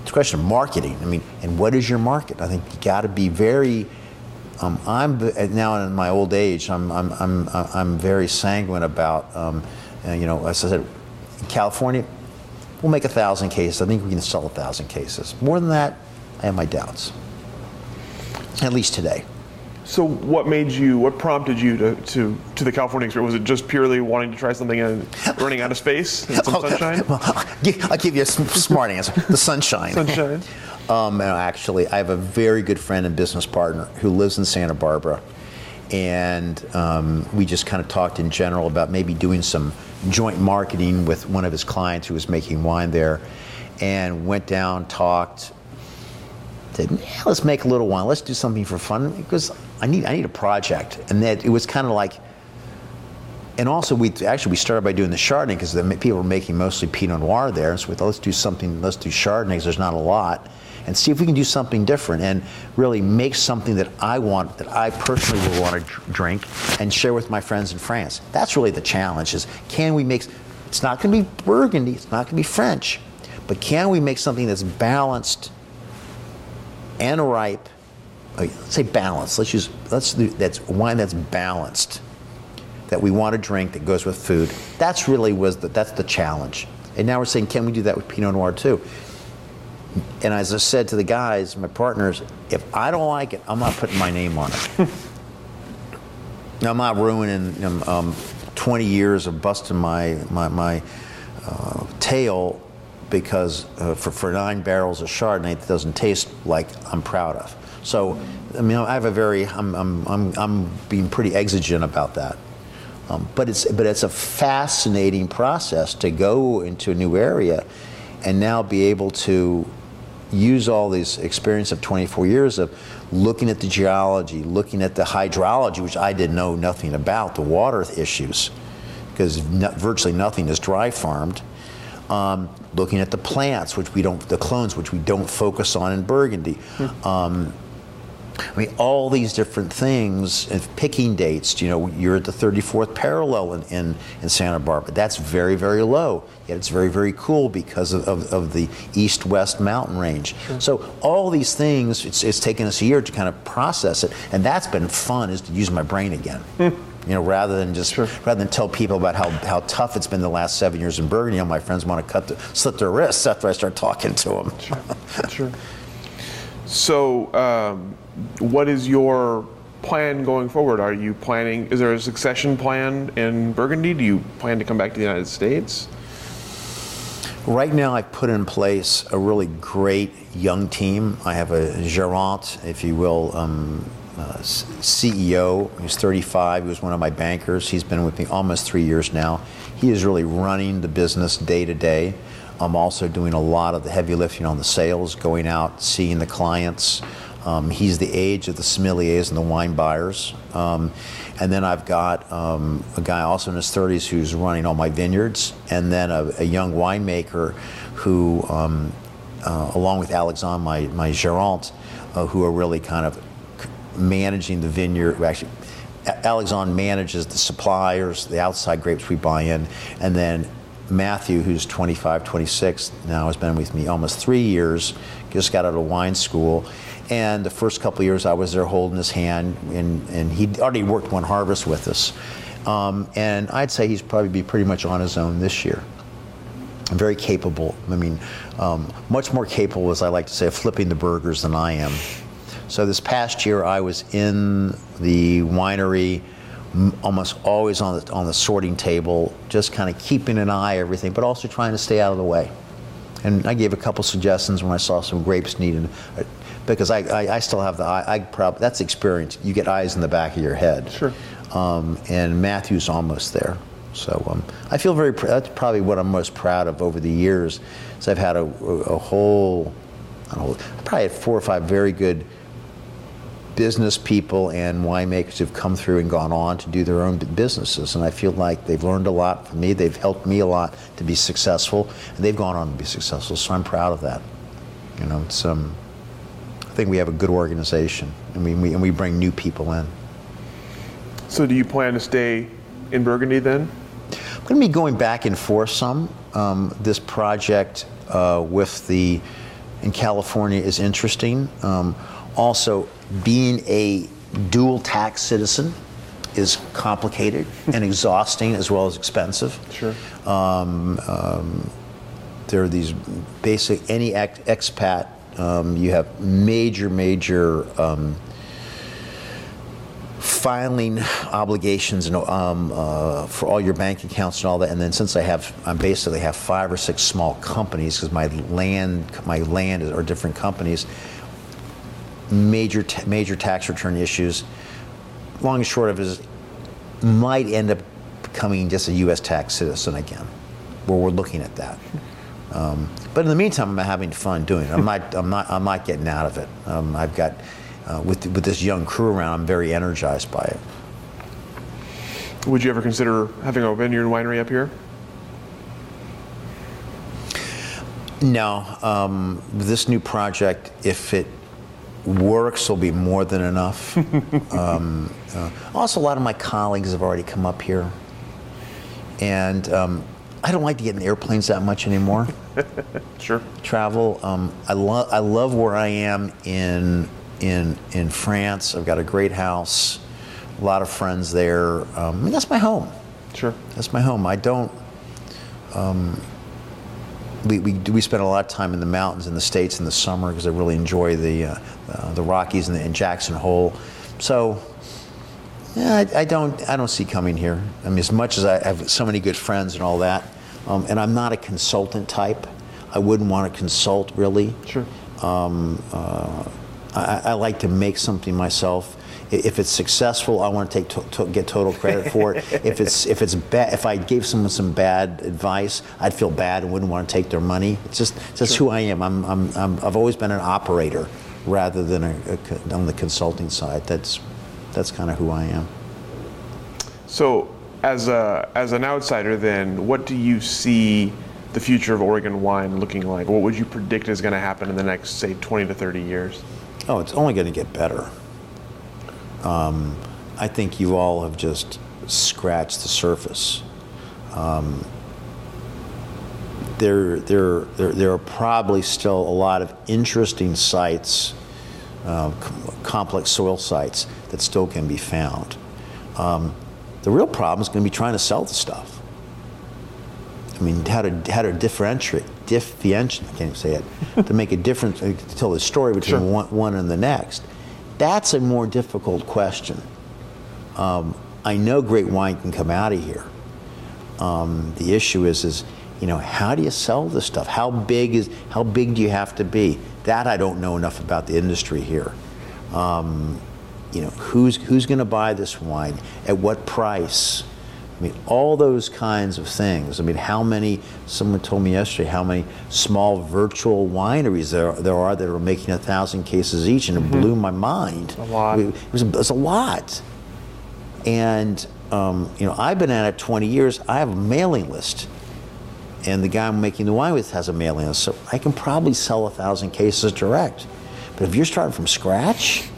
It's a question of marketing. I mean, and what is your market? I think you got to be very. Um, I'm now in my old age. I'm I'm I'm I'm very sanguine about. Um, uh, you know, as I said, in California, we'll make a thousand cases. I think we can sell a thousand cases. More than that, I have my doubts. At least today. So, what made you? What prompted you to to, to the California experience? Was it just purely wanting to try something and running out of space and some sunshine? Well, I'll give, you a smart answer. The sunshine. Sunshine. Um, no, actually, I have a very good friend and business partner who lives in Santa Barbara, and um, we just kind of talked in general about maybe doing some joint marketing with one of his clients who was making wine there, and went down, talked, said, yeah, let's make a little wine. Let's do something for fun because I need I need a project, and that it was kind of like. And also, we actually we started by doing the Chardonnay because the people were making mostly Pinot Noir there. So we thought, let's do something. Let's do Chardonnay 'cause there's not a lot, and see if we can do something different and really make something that I want, that I personally will want to drink, and share with my friends in France. That's really the challenge: is can we make? It's not going to be Burgundy. It's not going to be French, but can we make something that's balanced and ripe? Let's say balanced. Let's use let's do that's wine that's balanced that we want to drink that goes with food. That's really was the, that's the challenge. And now we're saying, can we do that with Pinot Noir too? And as I said to the guys, my partners, if I don't like it, I'm not putting my name on it. I'm not ruining um, um, 20 years of busting my my, my uh, tail because uh, for, for nine barrels of Chardonnay that doesn't taste like I'm proud of. So, I mean, I have a very, I'm, I'm, I'm, I'm being pretty exigent about that. Um, but it's but it's a fascinating process to go into a new area, and now be able to use all this experience of 24 years of looking at the geology, looking at the hydrology, which I didn't know nothing about, the water issues, because no, virtually nothing is dry farmed. Um, looking at the plants, which we don't, the clones, which we don't focus on in Burgundy. Um, I mean, all these different things, picking dates, you know, you're at the 34th parallel in, in, in Santa Barbara. That's very, very low, yet it's very, very cool because of, of, of the east west mountain range. So, all these things, it's, it's taken us a year to kind of process it, and that's been fun, is to use my brain again. You know, rather than just rather than tell people about how, how tough it's been the last seven years in Burgundy, you know, my friends want to cut the, slit their wrists after I start talking to them. Sure. So, um, what is your plan going forward? Are you planning? Is there a succession plan in Burgundy? Do you plan to come back to the United States? Right now, I've put in place a really great young team. I have a gerant, if you will, um, uh, CEO. He's 35. He was one of my bankers. He's been with me almost three years now. He is really running the business day to day. I'm also doing a lot of the heavy lifting on the sales, going out, seeing the clients. Um, he's the age of the sommeliers and the wine buyers. Um, and then I've got um, a guy also in his 30s who's running all my vineyards, and then a, a young winemaker who, um, uh, along with Alexandre, my, my gerant, uh, who are really kind of managing the vineyard. Actually, A- Alexandre manages the suppliers, the outside grapes we buy in, and then Matthew, who's 25, 26 now, has been with me almost three years. Just got out of wine school, and the first couple years I was there holding his hand, and, and he'd already worked one harvest with us. Um, and I'd say he's probably be pretty much on his own this year very capable. I mean, um, much more capable, as I like to say, of flipping the burgers than I am. So this past year, I was in the winery, almost always on the on the sorting table, just kind of keeping an eye on everything, but also trying to stay out of the way. And I gave a couple suggestions when I saw some grapes needed, uh, because I, I, I still have the eye. I prob- that's experience. You get eyes in the back of your head. Sure. Um, and Matthew's almost there. So um, I feel very. Pr- that's probably what I'm most proud of over the years. Is I've had a, a whole, I don't know, probably had four or five very good business people and winemakers who've come through and gone on to do their own businesses. And I feel like they've learned a lot from me. They've helped me a lot to be successful, and they've gone on to be successful. So I'm proud of that. You know, it's um, We have a good organization, and we, we and we bring new people in. So do you plan to stay in Burgundy then? I'm going to be going back and forth some. Um, this project uh, with the in California is interesting. Um, also, being a dual tax citizen is complicated and exhausting as well as expensive. Sure. There are these basic any ex- expat. Um, you have major, major um, filing obligations and um, uh, for all your bank accounts and all that. And then since I have, I basically have five or six small companies because my land, my land are different companies. Major, ta- major tax return issues. Long and short of it is, might end up becoming just a U.S. tax citizen again. Where we're looking at that. Um, but in the meantime, I'm having fun doing it. I'm not, I'm not, I'm not getting out of it. Um, I've got, uh, with, with this young crew around, I'm very energized by it. Would you ever consider having a vineyard and winery up here? No, um, this new project, if it works, will be more than enough. um, uh, also, a lot of my colleagues have already come up here, and um, I don't like to get in airplanes that much anymore. Sure. travel. Um, I love I love where I am in in in France. I've got a great house, a lot of friends there. Um, I mean, that's my home. Sure. That's my home. I don't. Um, we, we we spend a lot of time in the mountains in the states in the summer because I really enjoy the uh, uh, the Rockies and, the, and Jackson Hole. So. Yeah, I, I don't. I don't see coming here. I mean, as much as I have so many good friends and all that, um, and I'm not a consultant type. I wouldn't want to consult really. Sure. I, I like to make something myself. If it's successful, I want to take to, to get total credit for it. if it's if it's bad, if I gave someone some bad advice, I'd feel bad and wouldn't want to take their money. It's just it's just who I am. I'm, I'm, I'm I've always been an operator rather than a, a on the consulting side. That's that's kind of who I am. So, as a as an outsider, then, what do you see the future of Oregon wine looking like? What would you predict is going to happen in the next, say, 20 to 30 years? Oh, it's only going to get better. Um, I think you all have just scratched the surface. Um, there, there, there, there are probably still a lot of interesting sites, uh, com- complex soil sites that still can be found. Um, the real problem is going to be trying to sell the stuff. I mean, how to how to differentiate, differentiate, I can't even say it, to make a difference, uh, to tell the story between Sure. one, one and the next. That's a more difficult question. Um, I know great wine can come out of here. Um, the issue is, is you know, how do you sell this stuff? How big is how big do you have to be? That I don't know enough about the industry here. Um, you know, who's who's going to buy this wine at what price? I mean, all those kinds of things. I mean, how many? Someone told me yesterday how many small virtual wineries there there are that are making a thousand cases each, and it blew my mind. A lot. It was, it was a lot. And um, you know, I've been at it 20 years. I have a mailing list, and the guy I'm making the wine with has a mailing list, so I can probably sell a thousand cases direct. But if you're starting from scratch,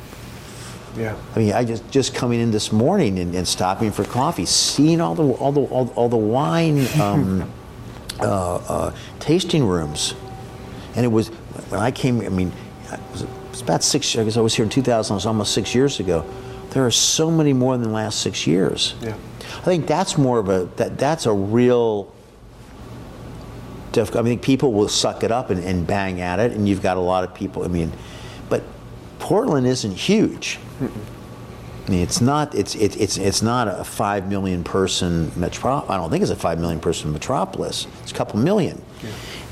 Yeah. I mean, I just just coming in this morning and, and stopping for coffee, seeing all the all the all, all the wine um, uh, uh, tasting rooms, and it was when I came. I mean, it was, it was about six. I guess I was here in 2000. It was almost six years ago. There are so many more than the last six years. Yeah. I think that's more of a that that's a real. I think people will suck it up and, and bang at it, and you've got a lot of people. I mean, but Portland isn't huge. I mean, it's not. It's it, it's it's not a five million person metro. I don't think it's a five million person metropolis. It's a couple million,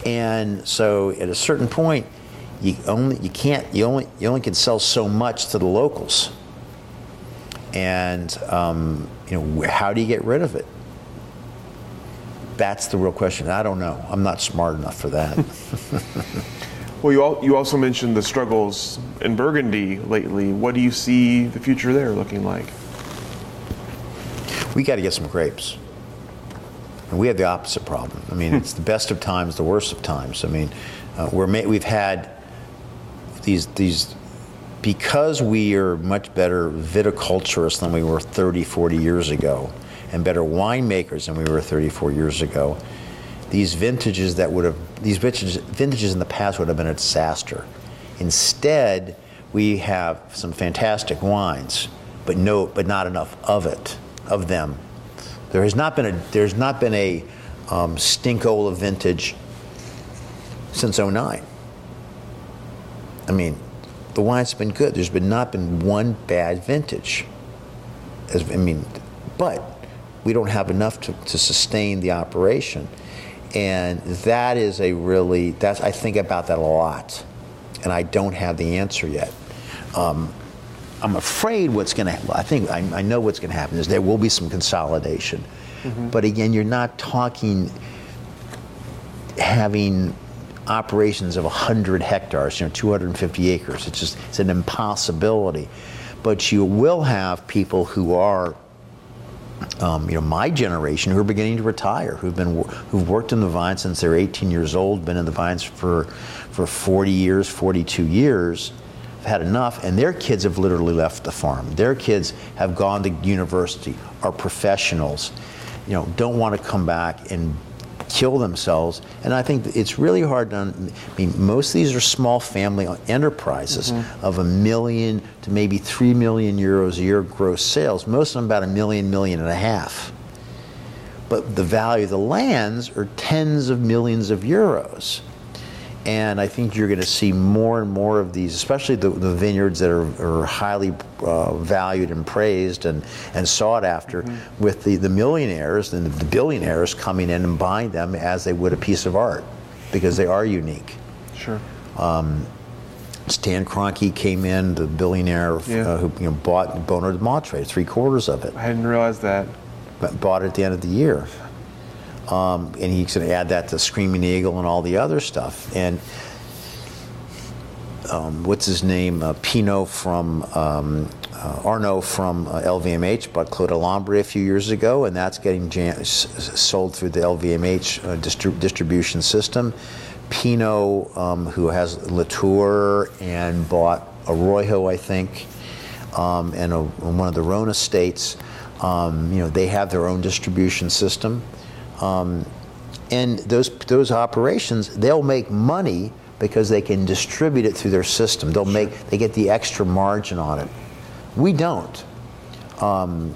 and so at a certain point, you only you can't you only you only can sell so much to the locals. And um, you know, how do you get rid of it? That's the real question. I don't know. I'm not smart enough for that. Well, you, al- you also mentioned the struggles in Burgundy lately. What do you see the future there looking like? we got to get some grapes. And we have the opposite problem. I mean, it's the best of times, the worst of times. I mean, uh, we're ma- we've had these these because we are much better viticulturists than we were 30, 40 years ago, and better winemakers than we were 34 years ago. These vintages that would have these vintages, vintages in the past would have been a disaster. Instead, we have some fantastic wines, but no, but not enough of it, of them. There has not been a there's not been a um, stinkola vintage since 09. I mean, the wine's been good. There's been not been one bad vintage. As, I mean, but we don't have enough to, to sustain the operation. And that is a really, that's, I think about that a lot. And I don't have the answer yet. Um, I'm afraid what's going to, I think, I, I know what's going to happen is there will be some consolidation. But again, you're not talking having operations of 100 hectares, you know, 250 acres. It's just, it's an impossibility. But you will have people who are, um, you know, my generation who are beginning to retire, who've been, who've worked in the vine since they're 18 years old, been in the vines for, for 40 years, 42 years, have had enough, and their kids have literally left the farm. Their kids have gone to university, are professionals, you know, don't want to come back and kill themselves. And I think it's really hard to. I mean, most of these are small family enterprises mm-hmm. of a million to maybe three million euros a year gross sales. Most of them about a million, million and a half. But the value of the lands are tens of millions of euros. And I think you're going to see more and more of these, especially the, the vineyards that are, are highly uh, valued and praised and, and sought after, with the, the millionaires and the billionaires coming in and buying them as they would a piece of art because they are unique. Sure. Stan Kroenke came in, the billionaire Yeah. uh, who you know, bought Bonneau du Martray, three quarters of it. I didn't realize that. but bought it at the end of the year. Um, and he's going to add that to Screaming Eagle and all the other stuff. And um, what's his name? Uh, Pinault from um, uh, Arnault from uh, LVMH bought Clos des Lambrays a few years ago, and that's getting jam- s- sold through the LVMH uh, distri- distribution system. Pinault, um, who has Latour and bought Arroyo, I think, um, and a, one of the Rhone estates. Um, you know, they have their own distribution system. Um, and those, those operations, they'll make money because they can distribute it through their system. They'll make, they get the extra margin on it. We don't. Um,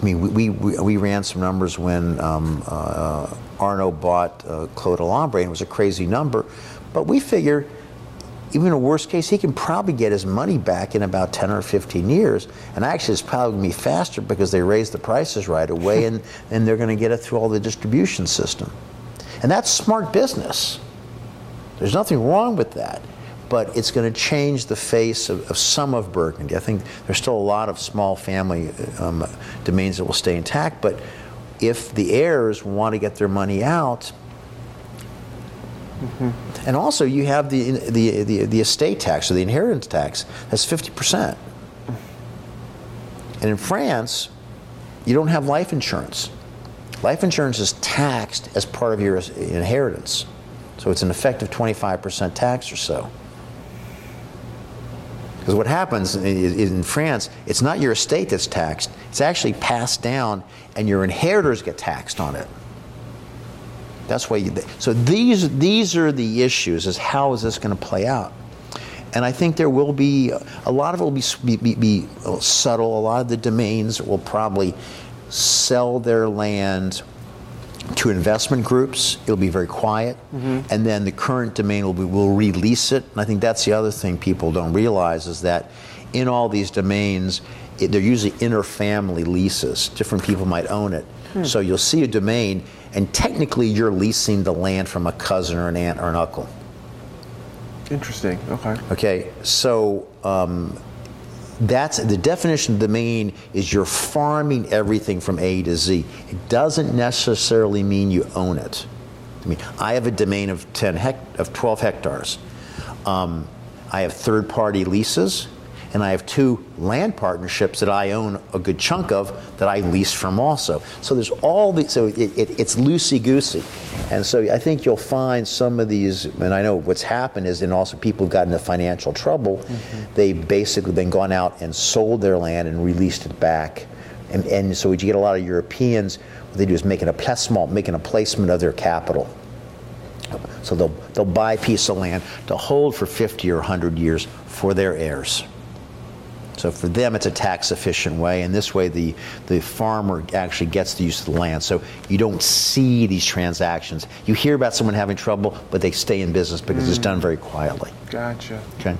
I mean, we, we, we ran some numbers when um, uh, Arnault bought uh, Clos des Lambrays, and it was a crazy number. But we figure, even in a worst case, he can probably get his money back in about 10 or 15 years. And actually, it's probably going to be faster because they raise the prices right away and, and they're going to get it through all the distribution system. And that's smart business. There's nothing wrong with that. But it's going to change the face of, of some of Burgundy. I think there's still a lot of small family um, domains that will stay intact. But if the heirs want to get their money out, Mm-hmm. and also you have the, the, the, the estate tax or the inheritance tax, that's 50%. And in France, you don't have life insurance. Life insurance is taxed as part of your inheritance. So it's an effective 25% tax or so. Because what happens is in France, it's not your estate that's taxed, it's actually passed down, and your inheritors get taxed on it. That's why you, so these, these are the issues, is how is this going to play out? And I think there will be, a lot of it will be, be, be subtle. A lot of the domains will probably sell their land to investment groups. It'll be very quiet, mm-hmm. and then the current domain will be, will release it. And I think that's the other thing people don't realize is that in all these domains, it, they're usually inter-family leases. Different people might own it, hmm. so you'll see a domain, and technically you're leasing the land from a cousin or an aunt or an uncle. Interesting. Okay. Okay. So um, that's the definition of domain is you're farming everything from A to Z. It doesn't necessarily mean you own it. I mean, I have a domain of 10 hect- of 12 hectares. Um, I have third-party leases and I have two land partnerships that I own a good chunk of that I lease from also. So there's all these, so it, it, it's loosey goosey. And so I think you'll find some of these, and I know what's happened is, and also people have gotten into financial trouble, mm-hmm. they've basically then gone out and sold their land and released it back. And, and so you get a lot of Europeans, what they do is making a placement, making a placement of their capital. So they'll, they'll buy a piece of land to hold for 50 or 100 years for their heirs. So for them, it's a tax efficient way, and this way the, the farmer actually gets the use of the land. So you don't see these transactions. You hear about someone having trouble, but they stay in business because mm. it's done very quietly. Gotcha. Okay.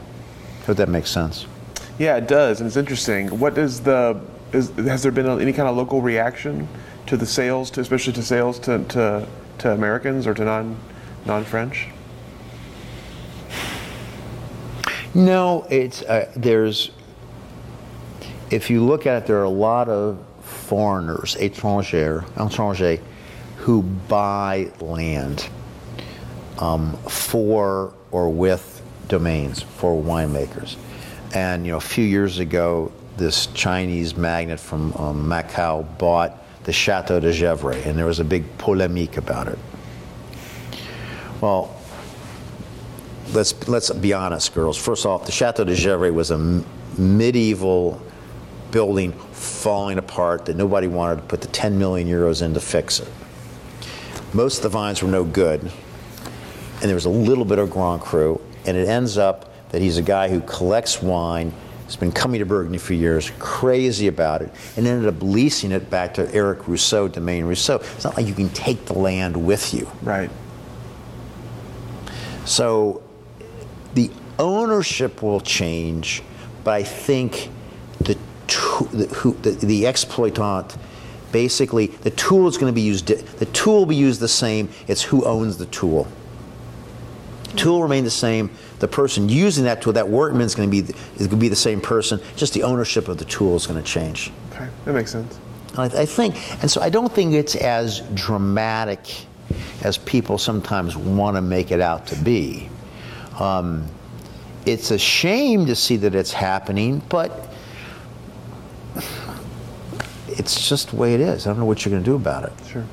Hope that makes sense. Yeah, it does, and it's interesting. What is the is, has there been any kind of local reaction to the sales, to, especially to sales to, to, to Americans or to non non French? No, it's uh, there's if you look at it, there are a lot of foreigners, étrangers, étrangers, who buy land um, for or with domains for winemakers. And you know, a few years ago, this Chinese magnate from um, Macau bought the Chateau de Gevrey, and there was a big polemique about it. Well, let's let's be honest, girls. First off, the Chateau de Gevrey was a medieval building falling apart that nobody wanted to put the 10 million euros in to fix it. Most of the vines were no good, and there was a little bit of Grand Cru, and it ends up that he's a guy who collects wine, has been coming to Burgundy for years, crazy about it, and ended up leasing it back to Eric Rousseau, Domaine Rousseau. It's not like you can take the land with you. Right. So the ownership will change, but I think the who, the, the exploitant basically the tool is going to be used the tool will be used the same it's who owns the tool. Tool remain the same the person using that tool that workman is going to be is going to be the same person just the ownership of the tool is going to change. Okay that makes sense. I, I think and so i don't think it's as dramatic as people sometimes want to make it out to be. Um, it's a shame to see that it's happening but it's just the way it is. I don't know what you're going to do about it. Sure.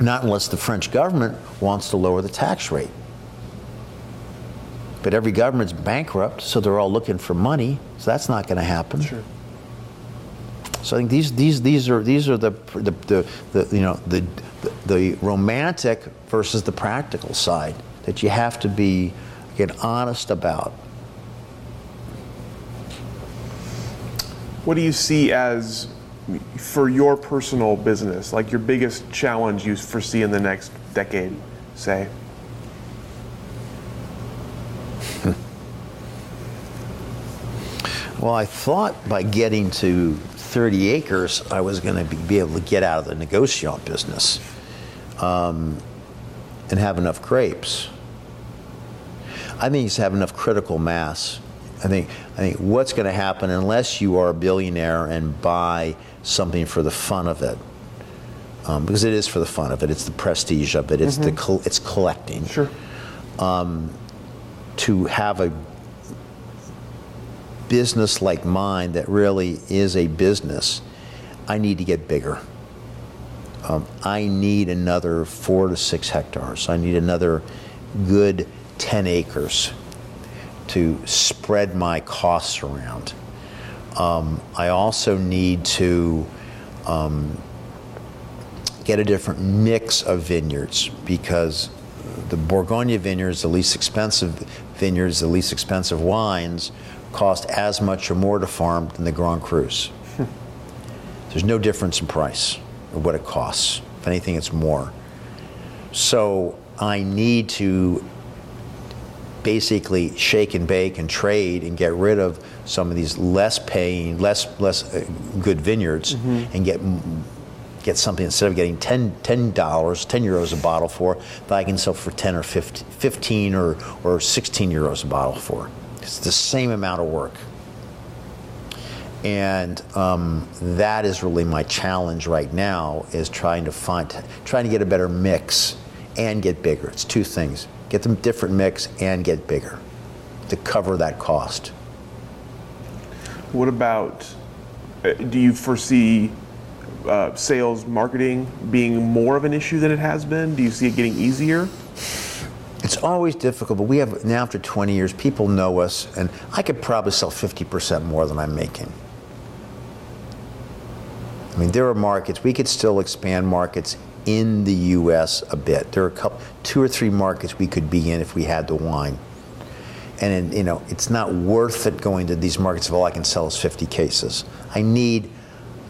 Not unless the French government wants to lower the tax rate. But every government's bankrupt, so they're all looking for money. So that's not going to happen. Sure. So I think these these these are these are the the, the, the you know the, the the romantic versus the practical side that you have to be get honest about. What do you see as for your personal business, like your biggest challenge you foresee in the next decade, say? Well, I thought by getting to 30 acres, I was going to be, be, able to get out of the negociant business um, and have enough grapes. I think it's have enough critical mass. I think, I think what's going to happen unless you are a billionaire and buy something for the fun of it. Um, because it is for the fun of it. It's the prestige of it. It's mm-hmm. the it's collecting. Sure. Um, to have a business like mine that really is a business, I need to get bigger. Um, I need another four to six hectares. I need another good ten acres to spread my costs around. Um, I also need to um, get a different mix of vineyards because the Bourgogne vineyards, the least expensive vineyards, the least expensive wines, cost as much or more to farm than the Grand Crus. There's no difference in price of what it costs. If anything, it's more. So I need to basically shake and bake and trade and get rid of some of these less paying, less less uh, good vineyards, mm-hmm. and get get something instead of getting 10 dollars, 10 euros a bottle for, that I can sell for 10 or 15, 15 or or 16 euros a bottle for. It's the same amount of work. And um, that is really my challenge right now is trying to find, trying to get a better mix and get bigger. It's two things: get them different mix and get bigger to cover that cost. What about? Uh, do you foresee uh, sales marketing being more of an issue than it has been? Do you see it getting easier? It's always difficult, but we have now after 20 years, people know us, and I could probably sell 50% more than I'm making. I mean, there are markets, we could still expand markets in the US a bit. There are a couple, two or three markets we could be in if we had the wine. And, you know, it's not worth it going to these markets if all I can sell is 50 cases. I need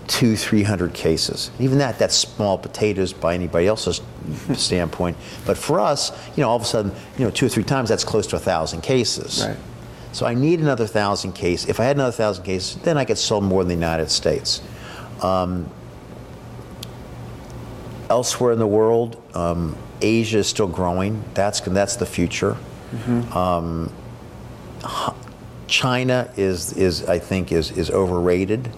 two, 300 cases. Even that, that's small potatoes by anybody else's standpoint. But for us, you know, all of a sudden, you know, two or three times, that's close to a thousand cases. Right. So I need another thousand cases. If I had another thousand cases, then I could sell more in the United States. Um, elsewhere in the world, um, Asia is still growing. That's that's the future. Mm-hmm. Um, China is is I think is is overrated.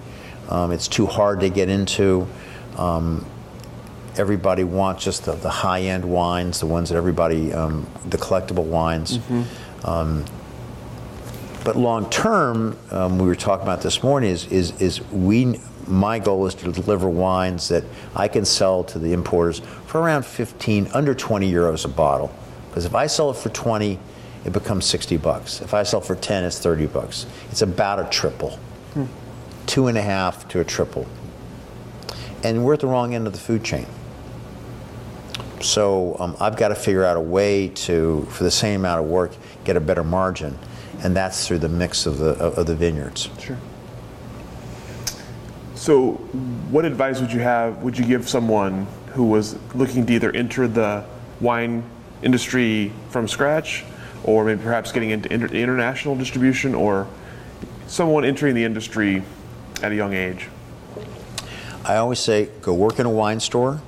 Um, it's too hard to get into. Um, everybody wants just the, the high end wines, the ones that everybody, um, the collectible wines. Mm-hmm. Um, but long term, um, we were talking about this morning, is, is, is we, my goal is to deliver wines that I can sell to the importers for around 15, under 20 euros a bottle. Because if I sell it for 20, it becomes 60 bucks. If I sell for 10, it's 30 bucks. It's about a triple. Hmm two and a half to a triple. And we're at the wrong end of the food chain. So um, I've got to figure out a way to, for the same amount of work, get a better margin, and that's through the mix of the of the vineyards. Sure. So, what advice would you have? Would you give someone who was looking to either enter the wine industry from scratch, or maybe perhaps getting into inter- international distribution, or someone entering the industry at a young age? I always say go work in a wine store,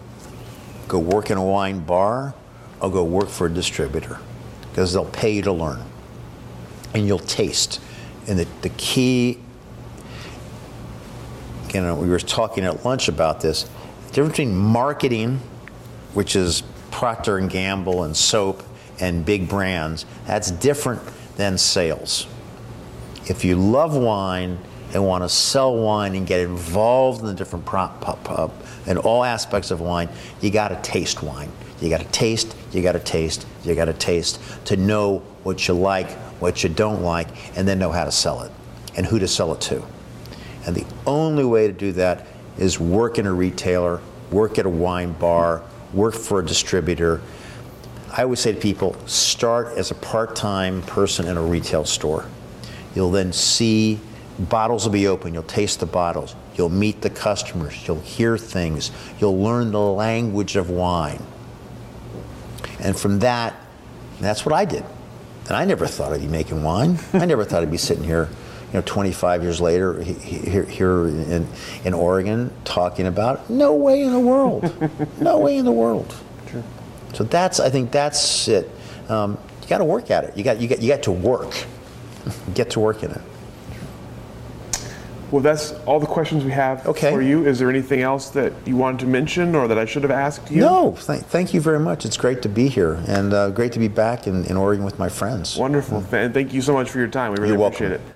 go work in a wine bar, or go work for a distributor because they'll pay you to learn and you'll taste. And the, the key, you know, we were talking at lunch about this, the difference between marketing, which is Procter and Gamble and soap and big brands, that's different than sales. If you love wine, and want to sell wine and get involved in the different prop, pop, pop, and all aspects of wine, you got to taste wine. You got to taste, you got to taste, you got to taste to know what you like, what you don't like, and then know how to sell it and who to sell it to. And the only way to do that is work in a retailer, work at a wine bar, work for a distributor. I always say to people start as a part time person in a retail store. You'll then see bottles will be open. You'll taste the bottles. You'll meet the customers. You'll hear things. You'll learn the language of wine. And from that, that's what I did. And I never thought I'd be making wine. I never thought I'd be sitting here, you know, 25 years later here, here in, in Oregon talking about it. No way in the world. no way in the world. Sure. So that's, I think that's it. Um, you got to work at it. You got, you got, you got to work. Get to work in it. Well, that's all the questions we have okay. for you. Is there anything else that you wanted to mention or that I should have asked you? No, th- thank you very much. It's great to be here and uh, great to be back in, in Oregon with my friends. Wonderful. And thank you so much for your time. We really You're appreciate welcome. it.